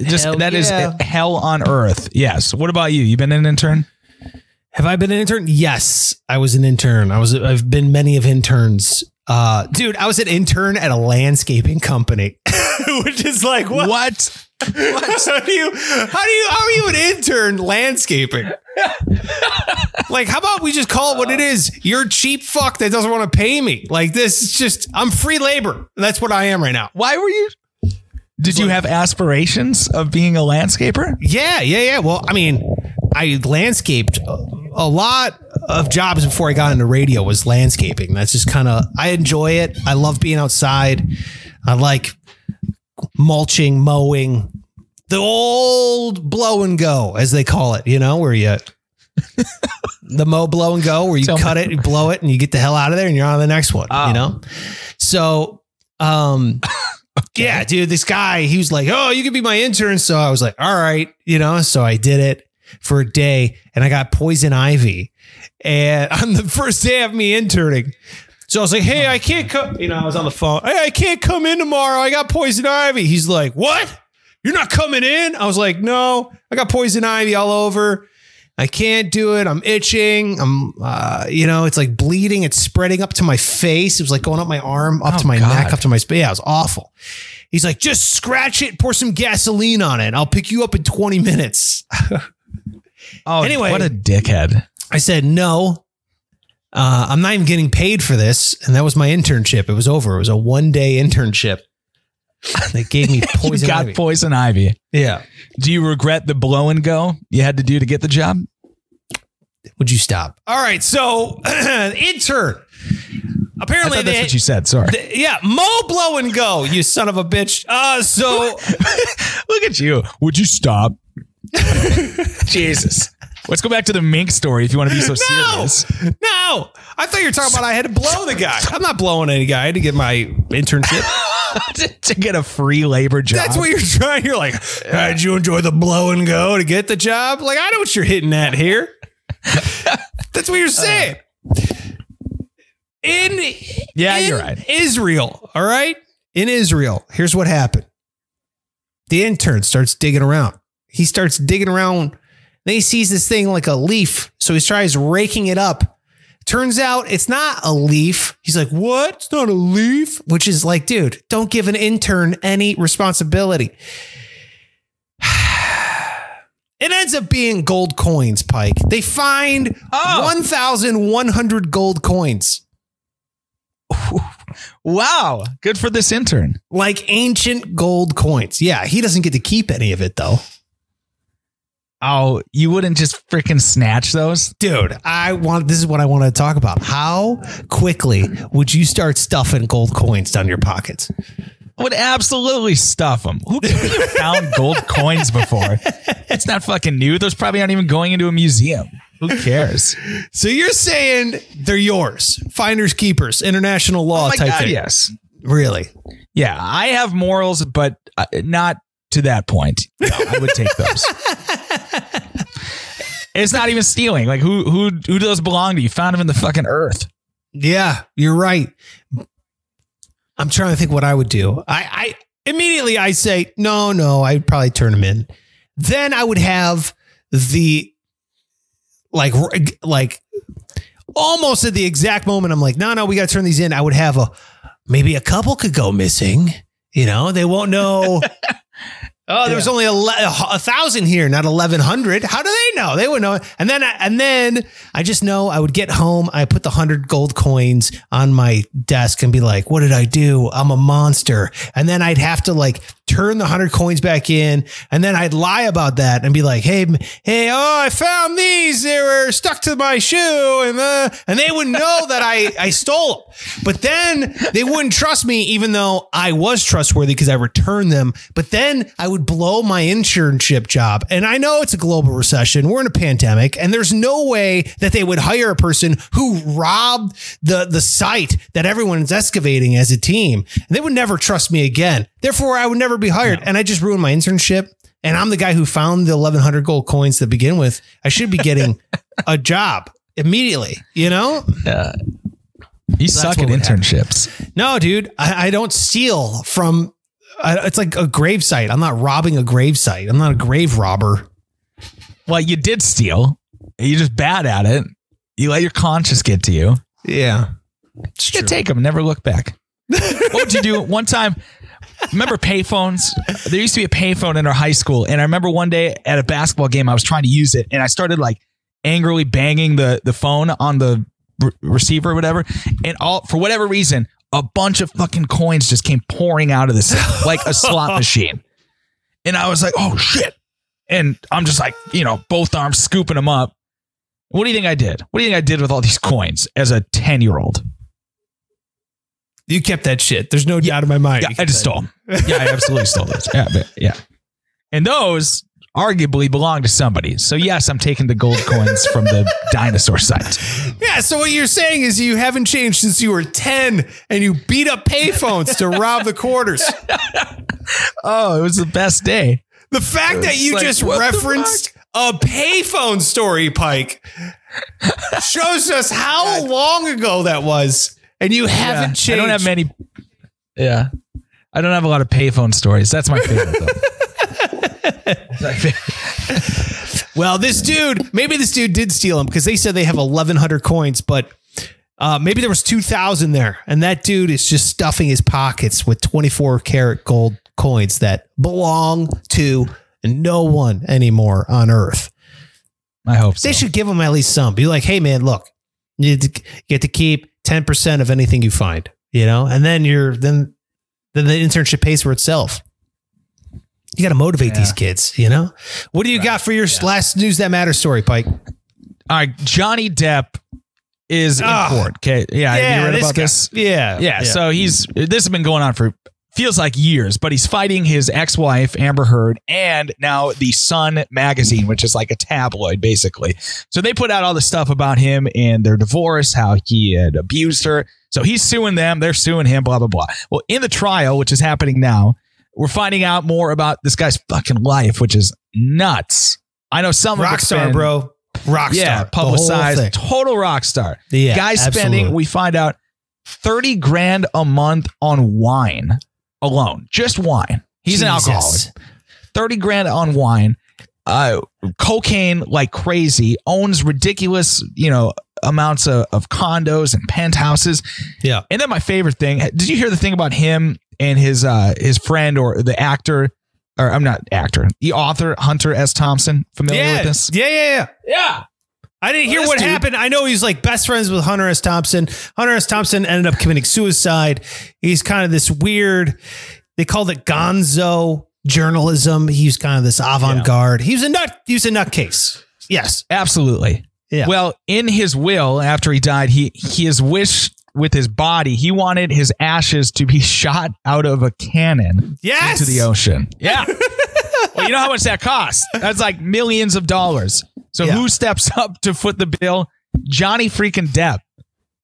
Just Hell that is yeah. hell on earth. Yes. What about you? You been an intern? Have I been an intern? Yes, I was an intern. I was. I've been many of interns. Uh, dude, I was an intern at a landscaping company, which is like what? What? How do you? How do you? How are you an intern landscaping? like, how about we just call it what it is? You're a cheap fuck that doesn't want to pay me. Like this is just. I'm free labor. That's what I am right now. Why were you? Did you have aspirations of being a landscaper? Yeah, yeah, yeah. Well, I mean, I landscaped a, lot of jobs before I got into radio was landscaping. That's just kind of I enjoy it. I love being outside. I like mulching, mowing, the old blow and go as they call it. You know, where you the mow, blow and go, where you Tell cut me. it, you blow it, and you get the hell out of there, and you're on the next one. Oh. You know, so um. Yeah, dude, this guy, he was like, Oh, you could be my intern. So I was like, All right, you know, so I did it for a day and I got poison ivy. And on the first day of me interning, so I was like, Hey, I can't come, you know, I was on the phone. Hey, I can't come in tomorrow. I got poison ivy. He's like, What? You're not coming in? I was like, No, I got poison ivy all over. I can't do it. I'm itching. I'm, uh, you know, it's like bleeding. It's spreading up to my face. It was like going up my arm, up Oh, to my God. neck, up to my space. Yeah, it was awful. He's like, just scratch it, pour some gasoline on it. I'll pick you up in 20 minutes. Oh, Anyway. what a dickhead. I said, no, uh, I'm not even getting paid for this. And that was my internship. It was over. It was a one day internship. They gave me You poison got ivy. poison ivy. yeah. Do you regret the blow and go you had to do to get the job? Would you stop? All right. So, intern. Apparently, thought they, that's what you said. Sorry. Th- yeah, Mo blow, and go, you son of a bitch. Uh, so Look at you. Would you stop? Jesus. Let's go back to the mink story if you want to be so no, serious. no. I thought you were talking about I had to blow the guy. I'm not blowing any guy. I had to get my internship. to, to get a free labor job. That's what you're trying. You're like, "Ah, did you enjoy the blow and go to get the job? Like, I know what you're hitting at here. That's what you're saying. In Yeah, in you're right. Israel, all right. In Israel, here's what happened. The intern starts digging around. He starts digging around. Then he sees this thing like a leaf, so he tries raking it up. Turns out it's not a leaf. He's like, "What? It's not a leaf." Which is like, dude, don't give an intern any responsibility. It ends up being gold coins, Pike. They find Oh. 1,100 gold coins. Wow. Good for this intern. like ancient gold coins. Yeah, he doesn't get to keep any of it though. Oh, you wouldn't just freaking snatch those? Dude, I want this is what I want to talk about. How quickly would you start stuffing gold coins down your pockets? I would absolutely stuff them. Who who found gold coins before? It's not fucking new. Those probably aren't even going into a museum. Who cares? So you're saying they're yours, finders keepers, international law Oh type God, thing. yes. Really? Yeah, I have morals, but uh, not to that point. No, I would take those. it's not even stealing. Like who who who do those belong to? You found them in the fucking earth. Yeah, you're right. I'm trying to think what I would do. I, I immediately I say no, no. I'd probably turn them in. Then I would have the like like almost at the exact moment I'm like, no, no, we got to turn these in. I would have a maybe a couple could go missing. You know, they won't know. Oh, there was only a, a thousand here, not eleven hundred. How do they know? They would know. And then, I- and then I just know I would get home. I put the hundred gold coins on my desk and be like, "What did I do? I'm a monster." And then I'd have to like turn the hundred coins back in, and then I'd lie about that and be like, "Hey, hey, oh, I found these. They were stuck to my shoe," and uh, and they would know that I I stole them. But then they wouldn't trust me, even though I was trustworthy because I returned them. But then I would blow my internship job. And I know it's a global recession. We're in a pandemic, and there's no way that they would hire a person who robbed the, the site that everyone's excavating as a team. And they would never trust me again. Therefore, I would never be hired. And I just ruined my internship. And I'm the guy who found the 1100 gold coins to begin with. I should be getting a job immediately, you know? Yeah. You suck at would happen. internships. No, dude, I, I don't steal from. I, it's like a grave site. I'm not robbing a grave site. I'm not a grave robber. Well, you did steal. You're just bad at it. You let your conscience get to you. Yeah, it's You take them, never look back. what would you do? One time, remember payphones? There used to be a payphone in our high school, and I remember one day at a basketball game, I was trying to use it, and I started like angrily banging the the phone on the re- receiver or whatever, and all for whatever reason, a bunch of fucking coins just came pouring out of this like a slot machine, and I was like, oh shit, and I'm just like, you know, both arms scooping them up. What do you think I did? What do you think I did with all these coins as a 10 year old? You kept that shit. There's no doubt in my mind. Yeah, You I kept just stole them. Yeah, I absolutely stole those. Yeah, but yeah. And those arguably belong to somebody. So yes, I'm taking the gold coins from the dinosaur site. Yeah. So what you're saying is you haven't changed since you were 10, and you beat up payphones to rob the quarters. Oh, it was the best day. The fact that you like, just referenced a payphone story, Pike, shows us how long ago that was, and you haven't Yeah, changed. I don't have many. Yeah. I don't have a lot of payphone stories. That's my favorite though. Well, this dude, maybe this dude did steal them because they said they have 1,100 coins, but uh, maybe there was 2,000 there. And that dude is just stuffing his pockets with 24 karat gold coins that belong to no one anymore on earth. I hope so. They should give him at least some. Be like, hey, man, look, you to, you get to keep 10% of anything you find, you know, and then you're, then, then the internship pays for itself. You got to motivate Yeah. these kids, you know? What do you got for your last news that matters story, Pike? All right. Johnny Depp is in Ah. court. Okay. Yeah. have you read about guy- this? Yeah, Yeah, so he's this has been going on for feels like years, but he's fighting his ex-wife Amber Heard and now the Sun magazine, which is like a tabloid basically. So they put out all the stuff about him and their divorce, how he had abused her. So he's suing them, they're suing him, blah blah blah. Well, in the trial, which is happening now, we're finding out more about this guy's fucking life, which is nuts. I know some of rock star, been- bro. Rock yeah, star. Publicized, total rock star. Yeah, Guy spending, absolutely. we find out, 30 grand a month on wine alone. Just wine. He's an alcoholic. 30 grand on wine. Uh, cocaine like crazy. Owns ridiculous, you know, amounts of, of condos and penthouses. Yeah. And then my favorite thing, did you hear the thing about him and his uh his friend or the actor or I'm not actor, the author Hunter S. Thompson? Familiar Yeah, with this? yeah, yeah, yeah. Yeah. I didn't hear what dude- happened. I know he's like best friends with Hunter S. Thompson. Hunter S. Thompson ended up committing suicide. He's kind of this weird, they called it gonzo journalism. He's kind of this avant garde. He was a nut, he was a nutcase. Yes. Absolutely. Yeah. Well, in his will, after he died, he his wish with his body, he wanted his ashes to be shot out of a cannon Yes. into the ocean. Yeah. well, you know how much that costs? That's like millions of dollars. So Yeah. who steps up to foot the bill? Johnny freaking Depp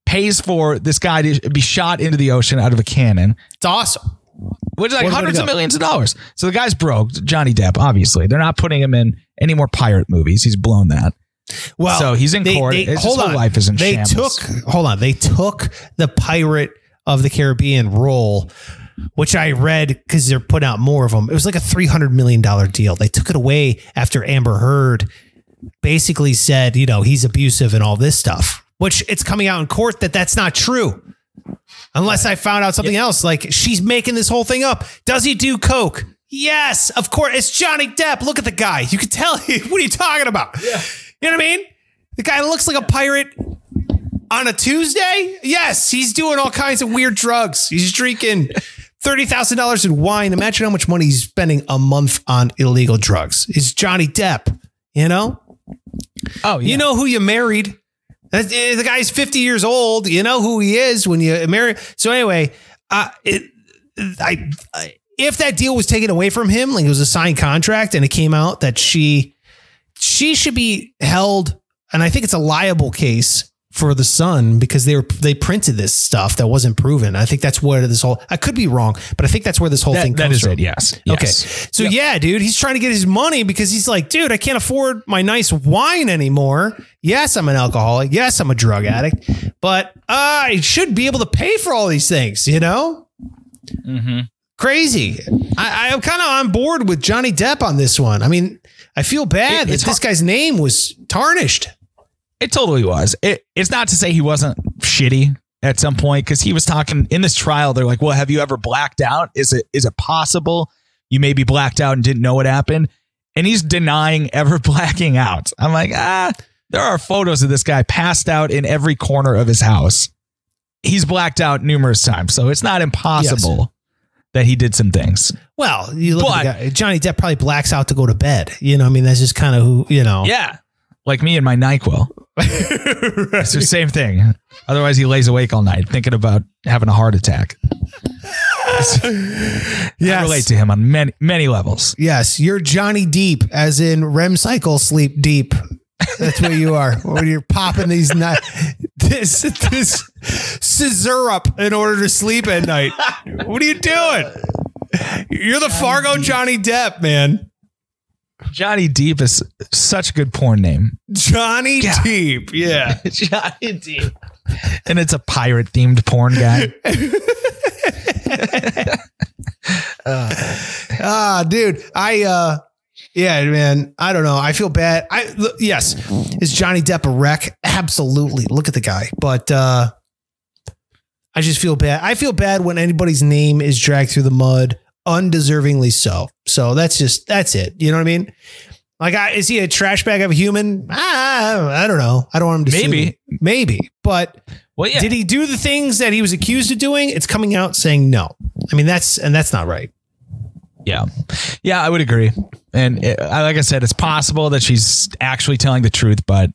pays for this guy to be shot into the ocean out of a cannon, It's awesome. which is like What a way to hundreds of millions of dollars. So the guy's broke. Johnny Depp, obviously, they're not putting him in any more pirate movies. He's blown that. Well, So he's in court. His whole life is in They shambles. took hold on. They took the Pirate of the Caribbean role, which I read because they're putting out more of them. It was like a three hundred million dollar deal. They took it away after Amber Heard basically said, you know, he's abusive and all this stuff. Which it's coming out in court that that's not true. Unless I found out something else, like she's making this whole thing up. Does he do coke? Yes, of course. It's Johnny Depp. Look at the guy. You can tell. what are you talking about? Yeah. You know what I mean? The guy looks like a pirate on a Tuesday. Yes, he's doing all kinds of weird drugs. He's drinking thirty thousand dollars in wine. Imagine how much money he's spending a month on illegal drugs. It's Johnny Depp. You know. Oh, yeah. You know who you married. Eh, The guy's 50 years old. You know who he is when you marry. So anyway, uh, it, I, I, if that deal was taken away from him, like it was a signed contract and it came out that she, she should be held, and I think it's a liable case for the Sun because they were they printed this stuff that wasn't proven. I think that's where this whole I could be wrong, but I think that's where this whole thing That, that comes is from. it. Yes. Okay. Yes. So yeah, dude, he's trying to get his money because he's like, dude, I can't afford my nice wine anymore. Yes, I'm an alcoholic. Yes, I'm a drug addict, but I should be able to pay for all these things, you know? Mm-hmm. Crazy. I, I'm kind of on board with Johnny Depp on this one. I mean, I feel bad It- that this guy's name was tarnished. It totally was. It, it's not to say he wasn't shitty at some point because he was talking in this trial. They're like, "Well, have you ever blacked out? Is it is it possible you maybe blacked out and didn't know what happened?" And he's denying ever blacking out. I'm like, ah, there are photos of this guy passed out in every corner of his house. He's blacked out numerous times, so it's not impossible that he did some things. Well, you look But- guy, Johnny Depp probably blacks out to go to bed. You know, I mean, that's just kind of who, you know. Yeah, like me and my Nyquil. It's the same thing. Otherwise, he lays awake all night thinking about having a heart attack. I relate to him on many many levels. Yes, you're Johnny Deep, as in REM cycle sleep deep. That's what you are. When you're popping these nut, this this scissor up in order to sleep at night. What are you doing? You're the Fargo Johnny Depp, man. Johnny Deep is such a good porn name. Johnny. Deep. Yeah. Johnny Deep. And it's a pirate themed porn guy. Ah, dude. I uh yeah, man. I don't know. I feel bad. I look, yes. Is Johnny Depp a wreck? Absolutely. Look at the guy. But uh I just feel bad. I feel bad when anybody's name is dragged through the mud, undeservingly so. So that's just that's it. You know what I mean? Like, I, is he a trash bag of a human? Ah, I don't know. I don't want him to Maybe. me. maybe. But Well, yeah. did he do the things that he was accused of doing? It's coming out saying no. I mean, that's and that's not right. Yeah. Yeah, I would agree. And it, like I said, it's possible that she's actually telling the truth, but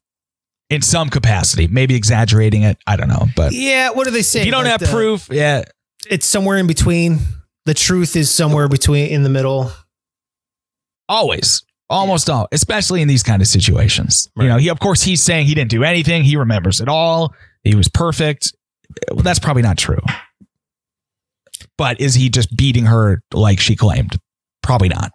in some capacity, maybe exaggerating it. I don't know. But Yeah, what do they say? if you don't Like have the- proof, yeah, It's somewhere in between. The truth is somewhere between in the middle. always. Almost all, especially in these kind of situations. You know, he of course he's saying he didn't do anything. He remembers it all. He was perfect. Well, that's probably not true. But is he just beating her like she claimed? Probably not.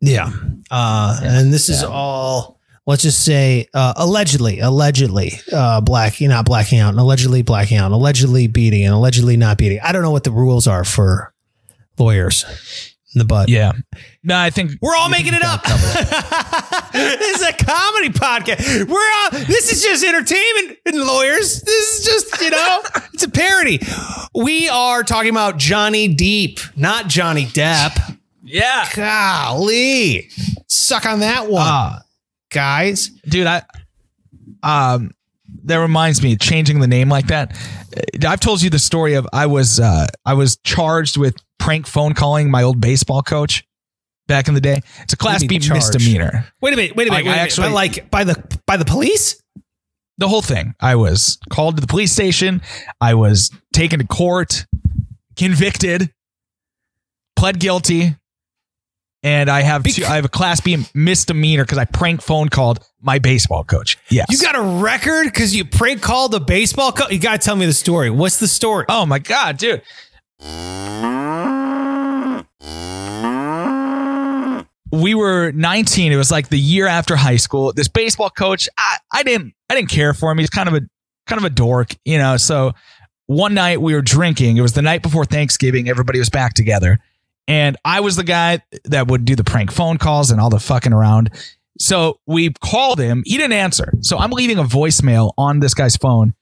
Yeah. Uh, and this is Yeah. all let's just say uh, allegedly, allegedly uh, black, not blacking out, and allegedly blacking out, and allegedly beating, and allegedly not beating. I don't know what the rules are for lawyers in the butt. Yeah. No, I think We're all making it up. got it covered. this is a comedy podcast. We're all, this is just entertainment and lawyers. This is just, you know, it's a parody. We are talking about Johnny Deep, not Johnny Depp. yeah. Golly. Suck on that one, Uh, guys. dude, I um that reminds me changing the name like that. I've told you the story of I was uh I was charged with prank phone calling my old baseball coach back in the day. It's a class B charged? misdemeanor. Wait a minute. Wait a minute. I- wait a I minute. actually- But like by the by the police? The whole thing. I was called to the police station. I was taken to court, convicted, pled guilty, and I have two, I have a class B misdemeanor because I prank phone called my baseball coach. Yes. You got a record because you prank called a baseball coach? You got to tell me the story. What's the story? Oh my god, dude. We were 19. It was like the year after high school. This baseball coach, I, I didn't I didn't care for him. He's kind of a kind of a dork, you know. So one night we were drinking. It was the night before Thanksgiving. Everybody was back together. And I was the guy that would do the prank phone calls and all the fucking around. So we called him. He didn't answer. So I'm leaving a voicemail on this guy's phone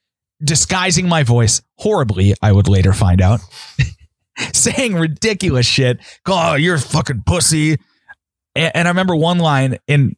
disguising my voice horribly, I would later find out, saying ridiculous shit. Oh, you're a fucking pussy. And, and I remember one line in,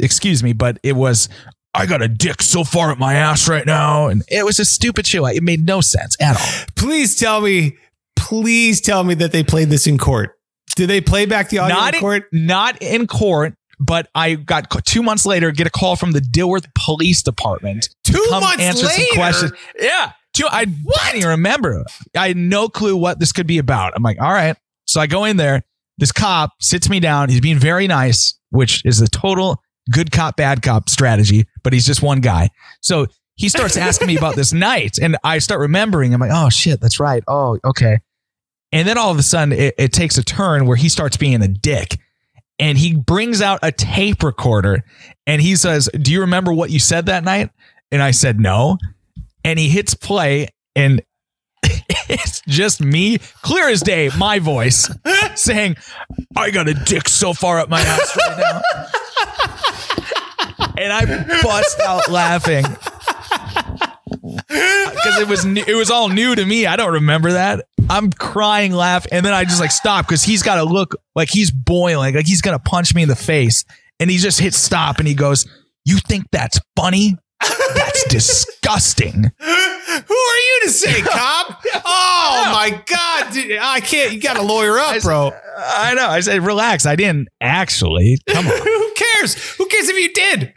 excuse me, but it was, I got a dick so far at my ass right now. And it was a stupid shit. It made no sense at all. Please tell me, please tell me that they played this in court. Did they play back the audio Not in in, court? not in court, but I got two months later, get a call from the Dilworth Police Department Two come months answer later. some questions. Yeah. Two, I didn't even remember. I had no clue what this could be about. I'm like, all right. So I go in there. This cop sits me down. He's being very nice, which is a total good cop, bad cop strategy, but he's just one guy. So he starts asking me about this night, and I start remembering. I'm like, oh shit, that's right. Oh, okay. And then all of a sudden, it, it takes a turn where he starts being a dick, and he brings out a tape recorder, and he says, "Do you remember what you said that night?" And I said, "No." And he hits play, and it's just me, clear as day, my voice saying, I got a dick so far up my ass right now. and I bust out laughing. Because it was it was all new to me. I don't remember that. I'm crying, laugh, and then I just like stop because he's got to look like he's boiling, like he's gonna punch me in the face. And he just hits stop and he goes, "You think that's funny? That's disgusting." Who are you to say, cop? Oh my god, dude, I can't. You got to lawyer up, bro. I know. I said, relax. I didn't actually. Come on. Who cares? Who cares if you did?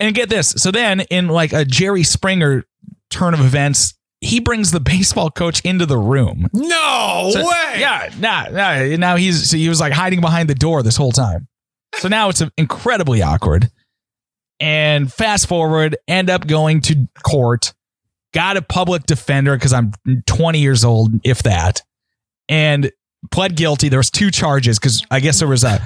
and get this. So then, in like a Jerry Springer turn of events, he brings the baseball coach into the room. No So- way. Yeah, nah, nah. Now he's so he was like hiding behind the door this whole time. So now it's incredibly awkward. And fast forward, end up going to court. Got a public defender because I'm 20 years old, if that, and pled guilty. There was two charges because I guess there was a,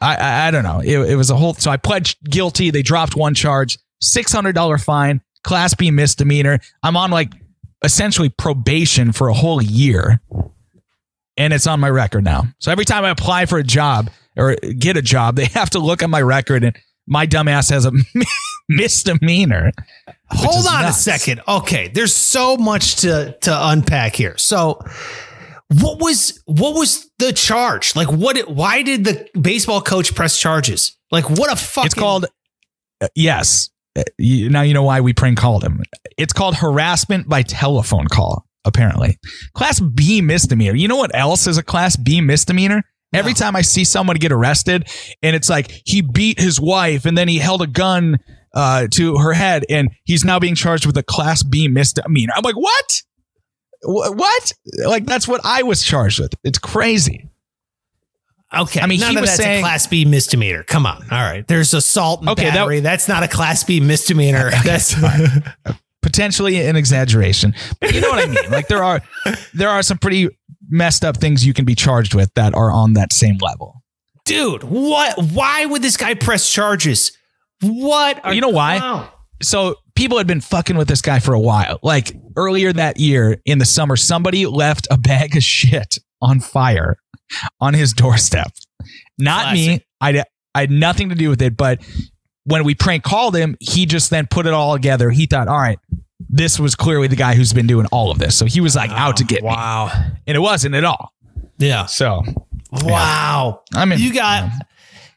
I I, I don't know. It, it was a whole. So I pled guilty. They dropped one charge, six hundred dollar fine, class B misdemeanor. I'm on like essentially probation for a whole year and it's on my record now. So every time I apply for a job or get a job, they have to look at my record and my dumbass has a misdemeanor. Hold on nuts. a second. Okay, there's so much to to unpack here. So, what was what was the charge? Like, what? Why did the baseball coach press charges? Like, what a fucking. It's called uh, yes. Now you know why we prank called him. It's called harassment by telephone call. Apparently, class B misdemeanor. You know what else is a class B misdemeanor? Every time I see someone get arrested, and it's like he beat his wife, and then he held a gun uh, to her head, and he's now being charged with a class B misdemeanor. I'm like, what? What? Like that's what I was charged with. It's crazy. Okay, I mean, none he of was that's saying- a class B misdemeanor. Come on, all right. There's assault and Okay, that- battery. that's not a class B misdemeanor. That's potentially an exaggeration. But you know what I mean? Like there are there are some pretty messed up things you can be charged with that are on that same level. dude. What? Why would this guy press charges? What? are- You know why? Wow. So people had been fucking with this guy for a while. Like earlier that year in the summer, somebody left a bag of shit on fire on his doorstep. Not me. Classic. I I had nothing to do with it, but when we prank called him, he just then put it all together. He thought, all right, this was clearly the guy who's been doing all of this. So he was like out to ah, get me. Wow. And it wasn't at all. Yeah. So Wow. I mean, you got.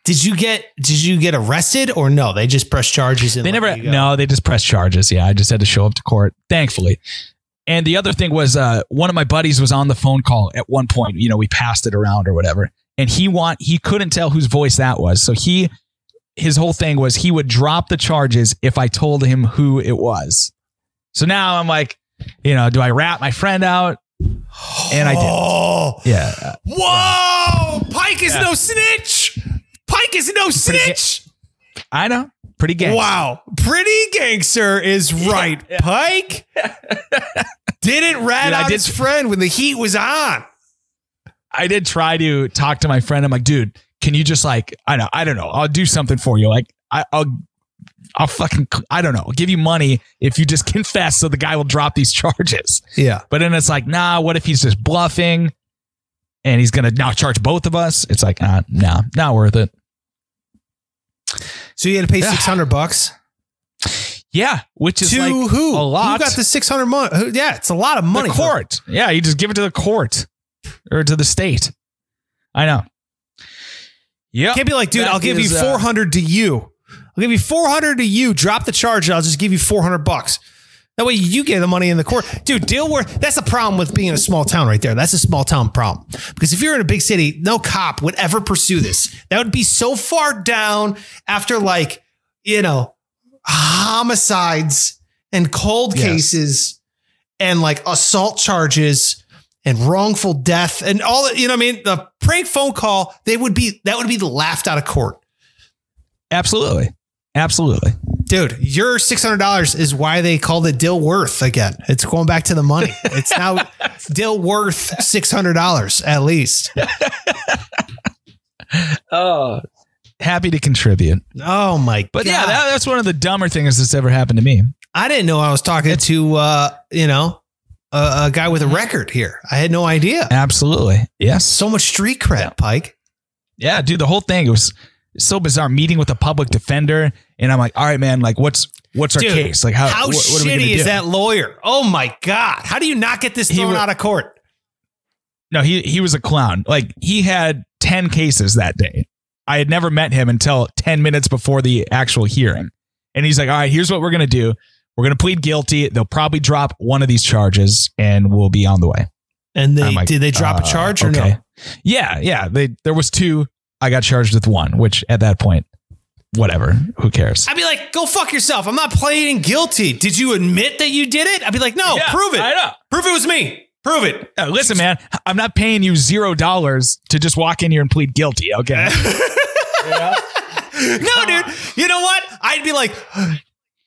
Did you get? Did you get arrested or no? They just press charges. They never, no, they just pressed charges. Yeah, I just had to show up to court, thankfully. And the other thing was, uh, one of my buddies was on the phone call at one point. You know, we passed it around or whatever, and he want he couldn't tell whose voice that was. So he, his whole thing was he would drop the charges if I told him who it was. So now I'm like, you know, do I rat my friend out? And I did. Oh. Yeah, Whoa! Pike is no snitch. Pike is no snitch. I know, pretty gay. Wow. Pretty gangster is right. Pike didn't rat Dude, I out did- his friend when the heat was on. I did try to talk to my friend. I'm like, dude, can you just like, I know, I don't know, I'll do something for you. Like, I, I'll, I'll fucking, I don't know, I'll give you money if you just confess, so the guy will drop these charges. Yeah. But then it's like, nah, what if he's just bluffing, and he's gonna now charge both of us? It's like, ah, nah, not worth it. So you had to pay six hundred bucks Yeah, which is to like who? a lot. Who got the six hundred money? Yeah, it's a lot of money. the court. Yeah, you just give it to the court or to the state. I know. Yeah, Can't be like, dude, That I'll give is, you uh, four hundred to you. I'll give you four hundred to you. Drop the charge. and I'll just give you four hundred bucks. That way you get the money in the court, dude. Deal where that's the problem with being in a small town, right there. That's a small town problem. Because if you're in a big city, no cop would ever pursue this. That would be so far down after like you know homicides and cold Yes. cases and like assault charges and wrongful death and all that. You know what I mean? The prank phone call, they would be that would be laughed out of court. absolutely, absolutely. Dude, your six hundred dollars is why they called it Dill Worth again. It's going back to the money. It's now Dill Worth six hundred dollars at least. Oh, happy to contribute. Oh my But god! yeah, that, that's one of the dumber things that's ever happened to me. I didn't know I was talking to uh, you know a, a guy with a record here. I had no idea. Absolutely. Yes. So much street cred, Pike. Yeah, dude, the whole thing it was so bizarre. Meeting with a public defender, and I'm like, all right, man, like, what's what's our case? Like, how How what, what are we shitty is that lawyer? Oh my god! How do you not get this thrown wa- out of court? No, he he was a clown. Like he had ten cases that day. I had never met him until ten minutes before the actual hearing, and he's like, all right, here's what we're gonna do. We're gonna plead guilty. They'll probably drop one of these charges, and we'll be on the way. And they like, did they drop a uh, charge or okay. no? Yeah, yeah. They there was two. I got charged with one, which at that point, whatever. Who cares? I'd be like, go fuck yourself. I'm not pleading guilty. Did you admit that you did it? I'd be like, no, Yeah, prove it. I know. Prove it was me. Prove it. Uh, listen, man, I'm not paying you zero dollars to just walk in here and plead guilty. Okay. No, dude. You know what? I'd be like,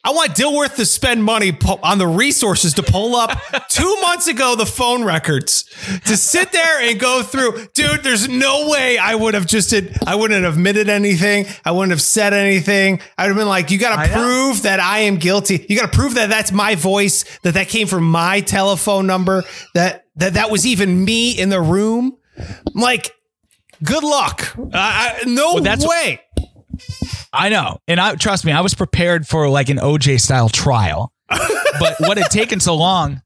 I want Dilworth to spend money on the resources to pull up two months ago the phone records to sit there and go through. Dude, there's no way I would have just did, I wouldn't have admitted anything. I wouldn't have said anything. I'd have been like, you got to know. prove that I am guilty. You got to prove that that's my voice, that that came from my telephone number, that that that was even me in the room. I'm like, good luck. I, I, no Well, that's- way. I know. And I trust me, I was prepared for like an OJ style trial. but what had taken so long,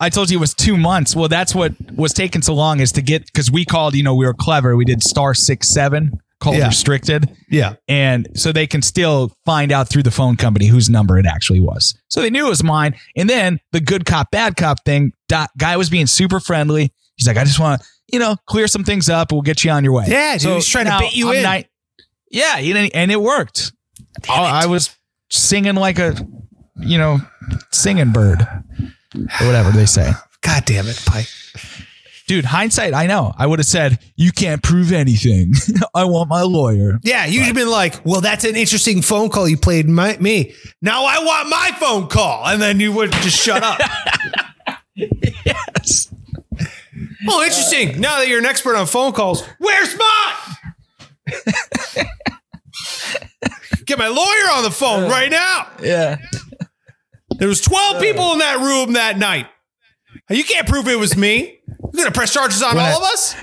I told you it was two months. Well, that's what was taking so long is to get because we called, you know, we were clever. We did star six seven, called Yeah. restricted. Yeah. And so they can still find out through the phone company whose number it actually was. So they knew it was mine. And then the good cop, bad cop thing, that guy was being super friendly. He's like, I just want to, you know, clear some things up. We'll get you on your way. Yeah, dude, he's trying to bait you I'm in. not- yeah, and and it worked. I, I was singing like a, you know, singing bird or whatever they say. God damn it, Pike. Dude, hindsight, I know. I would have said, you can't prove anything. I want my lawyer. Yeah, you'd have been like, well, that's an interesting phone call you played my, me. Now I want my phone call. And then you would just shut up. Yes. oh, interesting. Now that you're an expert on phone calls, where's mine? Get my lawyer on the phone right now. Yeah. There was 12 people in that room that night. You can't prove it was me. You're going to press charges on When all I- of us?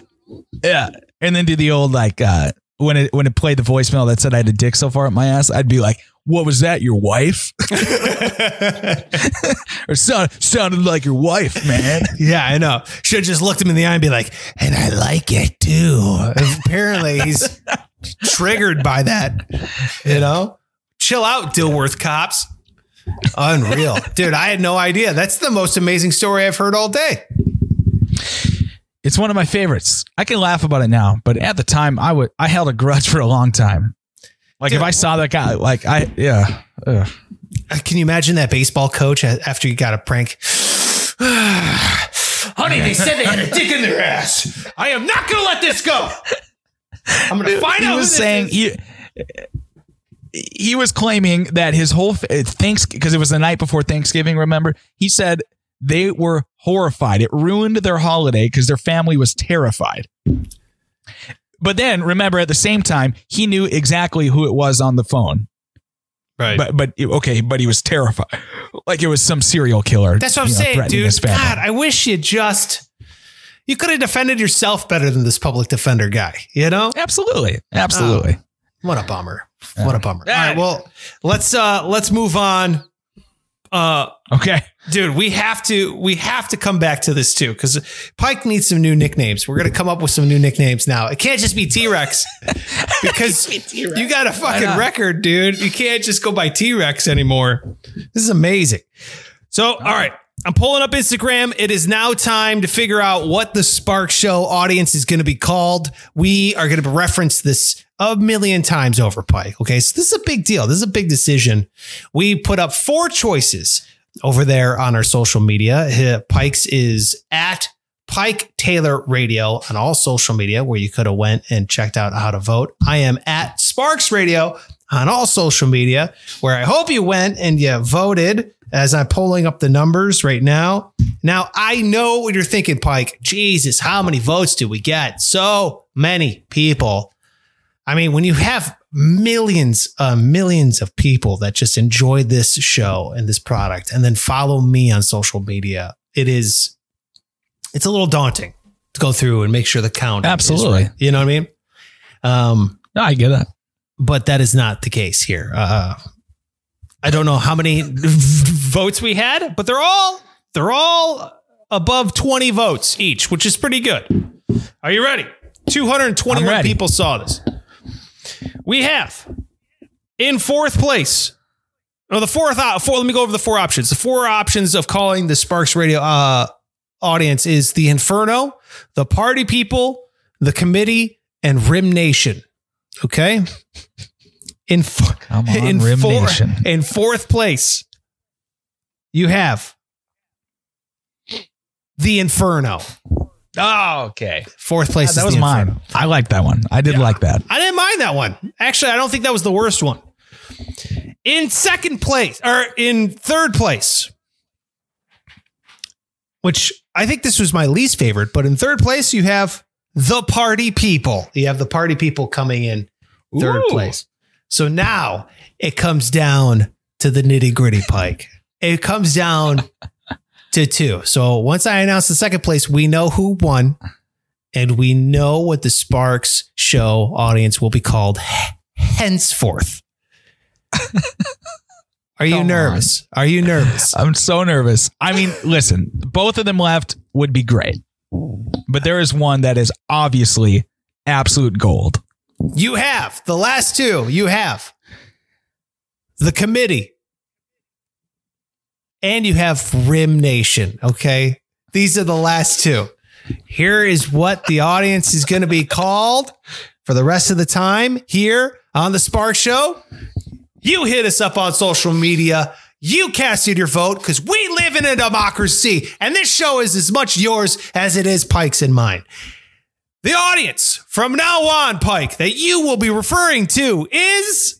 Yeah. And then do the old like uh when it when it played the voicemail that said I had a dick so far up my ass, I'd be like, What was that? Your wife? or sound, sounded like your wife, man. Yeah, I know. Should have just looked him in the eye and be like, and I like it too. Apparently, he's triggered by that. You know, chill out, Dilworth cops. Unreal, dude. I had no idea. That's the most amazing story I've heard all day. It's one of my favorites. I can laugh about it now, but at the time I would I held a grudge for a long time. Like Dude, if I saw that guy, like I yeah. Ugh. Uh, Can you imagine that baseball coach after you got a prank? Honey, they said they had a dick in their ass. I am not going to let this go. I'm going to find he out. who was saying he he was claiming that his whole uh, thanks because it was the night before Thanksgiving. Remember, he said they were horrified. It ruined their holiday because their family was terrified. But then remember, at the same time, he knew exactly who it was on the phone. right. But but okay, but he was terrified, like it was some serial killer. That's what I'm know, saying, dude. God, I wish you had just you could have defended yourself better than this public defender guy. You know, Absolutely, absolutely. what a bummer. What a bummer. All right, well, let's uh let's move on. Uh, Okay. dude, we have to we have to come back to this too because Pike needs some new nicknames. We're gonna come up with some new nicknames now. It can't just be T Rex because you got a fucking record, dude. You can't just go by T Rex anymore. This is amazing. So, all right. I'm pulling up Instagram. It is now time to figure out what the Sparks Show audience is going to be called. We are going to reference this a million times over, Pike. Okay. So, this is a big deal. This is a big decision. We put up four choices over there on our social media. Pike's is at Pike Taylor Radio on all social media where you could have went and checked out how to vote. I am at Sparks Radio on all social media, where I hope you went and you voted as I'm pulling up the numbers right now. Now, I know what you're thinking, Pike. Jesus, how many votes do we get? So many people. I mean, when you have millions, uh, millions of people that just enjoy this show and this product and then follow me on social media, it is, it's a little daunting to go through and make sure the count. is Absolutely. right. You know what I mean? Um, No, I get that. but that is not the case here. Uh, I don't know how many votes we had, but they're all they're all above 20 votes each, which is pretty good. Are you ready? 221 ready. people saw this. We have in fourth place. Oh, the fourth, four. Let me go over the four options. The four options of calling the Sparks Radio uh, audience is the Inferno, the Party People, the Committee, and Rim Nation. Okay. In Come on, in Rim four, Nation. in fourth place, you have the Inferno. Oh, okay. Fourth place. that is was mine. Inferno. I like that one. I did like that. I didn't mind that one. Actually, I don't think that was the worst one. In second place, or in third place, which I think this was my least favorite, but in third place, you have the party people. You have the party people coming in third Ooh. place. So now it comes down to the nitty gritty pike. It comes down to two. So once I announce the second place, we know who won and we know what the Sparks show audience will be called henceforth. Are you Come nervous? Are you nervous? I'm so nervous. I mean, listen, both of them left would be great. But there is one that is obviously absolute gold. You have the last two. You have the committee, and you have Rim Nation. Okay, these are the last two. Here is what the audience is going to be called for the rest of the time here on the Sparks Show. You hit us up on social media. You casted your vote because we live in a democracy, and this show is as much yours as it is Pike's and mine. The audience from now on, Pike, that you will be referring to is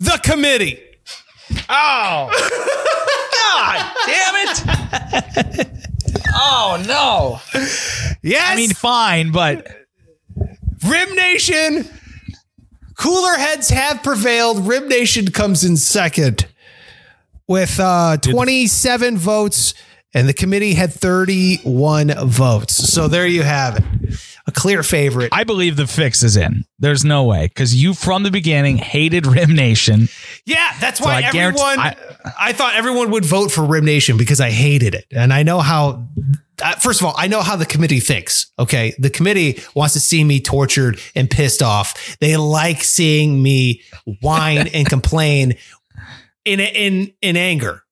the committee. Oh, God damn it. Oh, no. Yes, I mean, fine, but Rim Nation. Cooler heads have prevailed. Rim Nation comes in second with uh, 27 votes, and the committee had 31 votes. So there you have it. A clear favorite. I believe the fix is in. There's no way because you from the beginning hated Rim Nation. Yeah, that's why I everyone. I, I- thought everyone would vote for Rim Nation because I hated it, and I know how. Uh, first of all, I know how the committee thinks. Okay, the committee wants to see me tortured and pissed off. They like seeing me whine and complain in in in anger.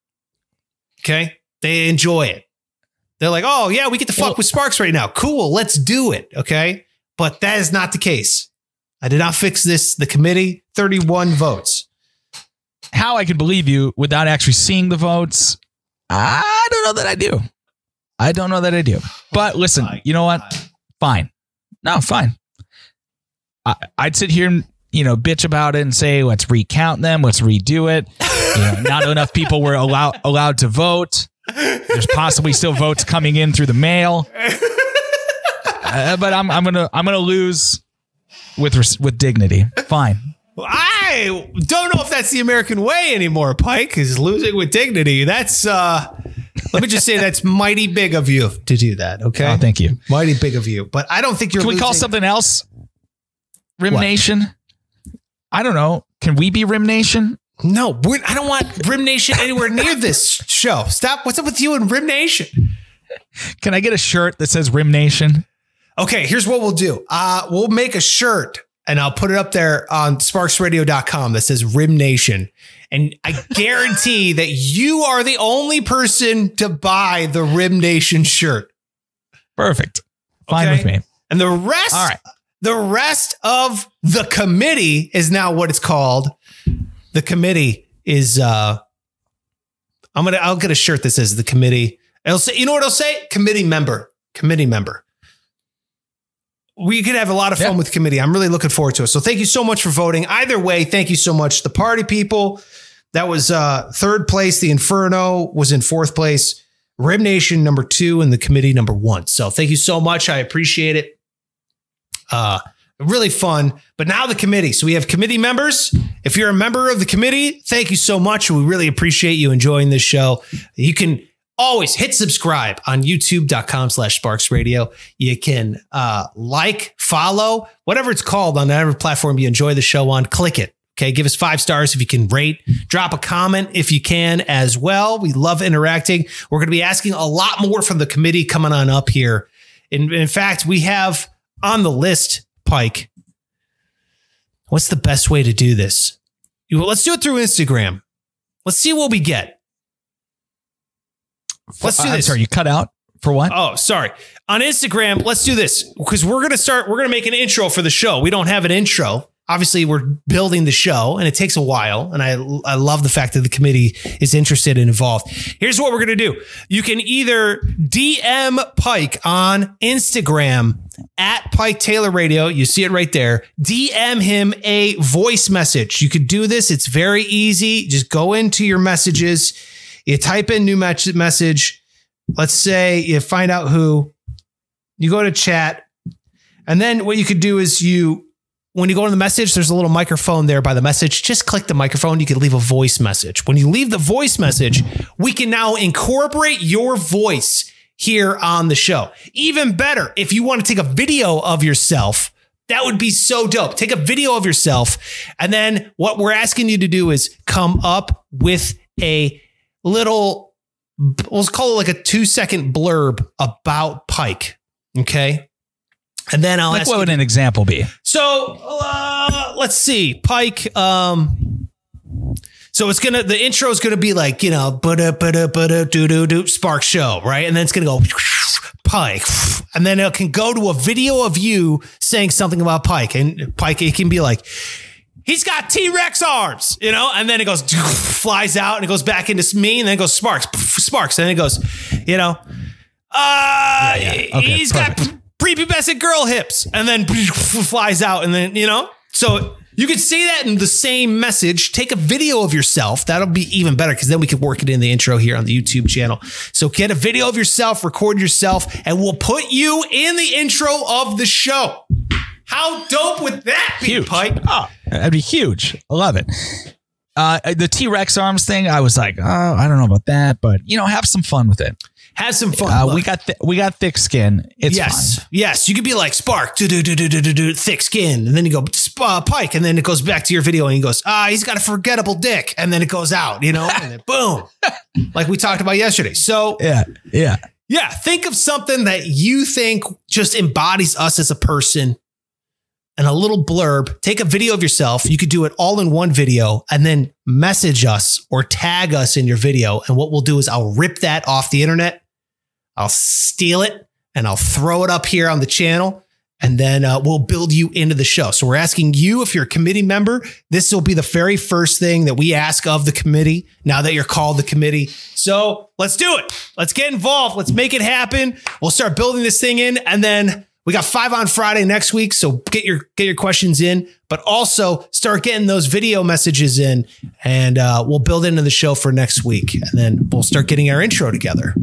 Okay, they enjoy it. They're like, oh yeah, we get to fuck Well- with Sparks right now. Cool, let's do it. Okay, but that is not the case. I did not fix this. The committee, thirty-one votes. How I could believe you without actually seeing the votes, I don't know that I do. I don't know that I do. But listen, you know what? Fine. No, fine. I, I'd sit here and you know bitch about it and say let's recount them, let's redo it. You know, not enough people were allowed allowed to vote. There's possibly still votes coming in through the mail. Uh, but I'm I'm gonna I'm gonna lose with res- with dignity. Fine. I don't know if that's the American way anymore, Pike, is losing with dignity. That's uh let me just say that's mighty big of you to do that. Okay. Oh, thank you. mighty big of you. But I don't think you're Can we call something else? Rim What? Nation. I don't know. Can we be Rim Nation? No, I don't want Rim Nation anywhere near this show. Stop. What's up with you and Rim Nation? Can I get a shirt that says Rim Nation? Okay, here's what we'll do. Uh, we'll make a shirt and I'll put it up there on sparksradio.com that says Rim Nation. And I guarantee that you are the only person to buy the Rim Nation shirt. Perfect. Fine Okay. with me. And the rest, All right. the rest of the committee is now what it's called. The committee is uh I'm gonna I'll get a shirt that says the committee. It'll say, you know what it'll say? Committee member. Committee member. we could have a lot of fun Yeah. with committee. I'm really looking forward to it. So thank you so much for voting. Either way, thank you so much. The party people, that was uh, third place. The Inferno was in fourth place. Rim Nation number two, and the committee number one. So thank you so much. I appreciate it. Uh, really fun. But now the committee. So we have committee members. If you're a member of the committee, thank you so much. We really appreciate you enjoying this show. You can always hit subscribe on youtube.com slash sparks radio you can uh, like follow whatever it's called on whatever platform you enjoy the show on click it okay give us five stars if you can rate drop a comment if you can as well we love interacting we're going to be asking a lot more from the committee coming on up here in, in fact we have on the list pike what's the best way to do this let's do it through instagram let's see what we get Let's do this. sorry, you cut out for what? Oh, sorry. On Instagram, let's do this because we're going to start. We're going to make an intro for the show. We don't have an intro. Obviously, we're building the show and it takes a while. And I, I love the fact that the committee is interested and involved. Here's what we're going to do you can either DM Pike on Instagram at Pike Taylor Radio. You see it right there. DM him a voice message. You could do this. It's very easy. Just go into your messages. You type in new message. Let's say you find out who. You go to chat, and then what you could do is you, when you go to the message, there's a little microphone there by the message. Just click the microphone. You can leave a voice message. When you leave the voice message, we can now incorporate your voice here on the show. Even better, if you want to take a video of yourself. That would be so dope. Take a video of yourself. And then what we're asking you to do is come up with a little, let's call it like a two second blurb about Pike. Okay. And then I'll like ask what would an example be? so uh, let's see, Pike. Um, so it's gonna the intro is gonna be like you know, but but but do do do Spark Show, right? And then it's gonna go Pike, and then it can go to a video of you saying something about Pike, and Pike it can be like. He's got T Rex arms, you know, and then it goes flies out and it goes back into me, and then it goes Sparks, Sparks, and then it goes, you know, uh, Okay, he's got prepubescent girl hips, and then flies out, and then you know, so you could say that in the same message. Take a video of yourself. That'll be even better because then we can work it in the intro here on the YouTube channel. So get a video of yourself, record yourself, and we'll put you in the intro of the show. How dope would that be, Huge. Pike? Oh, that'd be huge. I love it. Uh, the T Rex arms thing, I was like, oh, I don't know about that, but you know, have some fun with it. Have some fun. Uh, we got th- we got thick skin. It's yes, fine. yes. You could be like Spark, do do do do do do do, thick skin, and then you go "Sp- uh, Pike, and then it goes back to your video, and he goes, ah, he's got a forgettable dick, and then it goes out, you know, and then boom, like we talked about yesterday. So Yeah, yeah. yeah, think of something that you think just embodies us as a person, and a little blurb. Take a video of yourself. You could do it all in one video, and then message us or tag us in your video. And what we'll do is I'll rip that off the internet. I'll steal it and I'll throw it up here on the channel. And then uh, we'll build you into the show. So we're asking you if you're a committee member. This will be the very first thing that we ask of the committee now that you're called the committee. So let's do it. Let's get involved. Let's make it happen. We'll start building this thing in. And then we got five on Friday next week. So get your get your questions in, but also start getting those video messages in, and uh, we'll build into the show for next week. And then we'll start getting our intro together.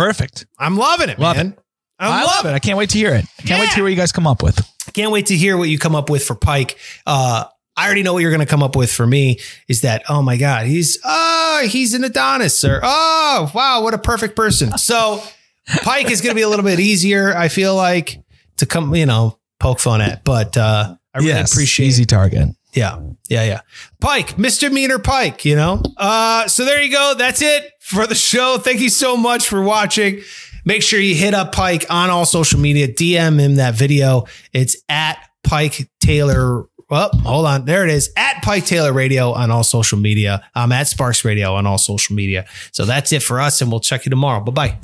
Perfect. I'm loving it, Love man. I'm I love it. I can't wait to hear it. I can't wait to hear what you guys come up with. Can't wait to hear what you come up with for Pike. Uh, I already know what you're going to come up with for me. Is that oh my god, he's oh he's an Adonis or oh wow what a perfect person. So Pike is going to be a little bit easier. I feel like to come you know poke fun at, but uh, I really yes, appreciate easy target. Yeah, yeah, yeah. Pike, misdemeanor Pike, you know? Uh, so there you go. That's it for the show. Thank you so much for watching. Make sure you hit up Pike on all social media. DM him that video. It's at Pike Taylor. Well, hold on. There it is. At Pike Taylor Radio on all social media. I'm at Sparks Radio on all social media. So that's it for us, and we'll check you tomorrow. Bye bye.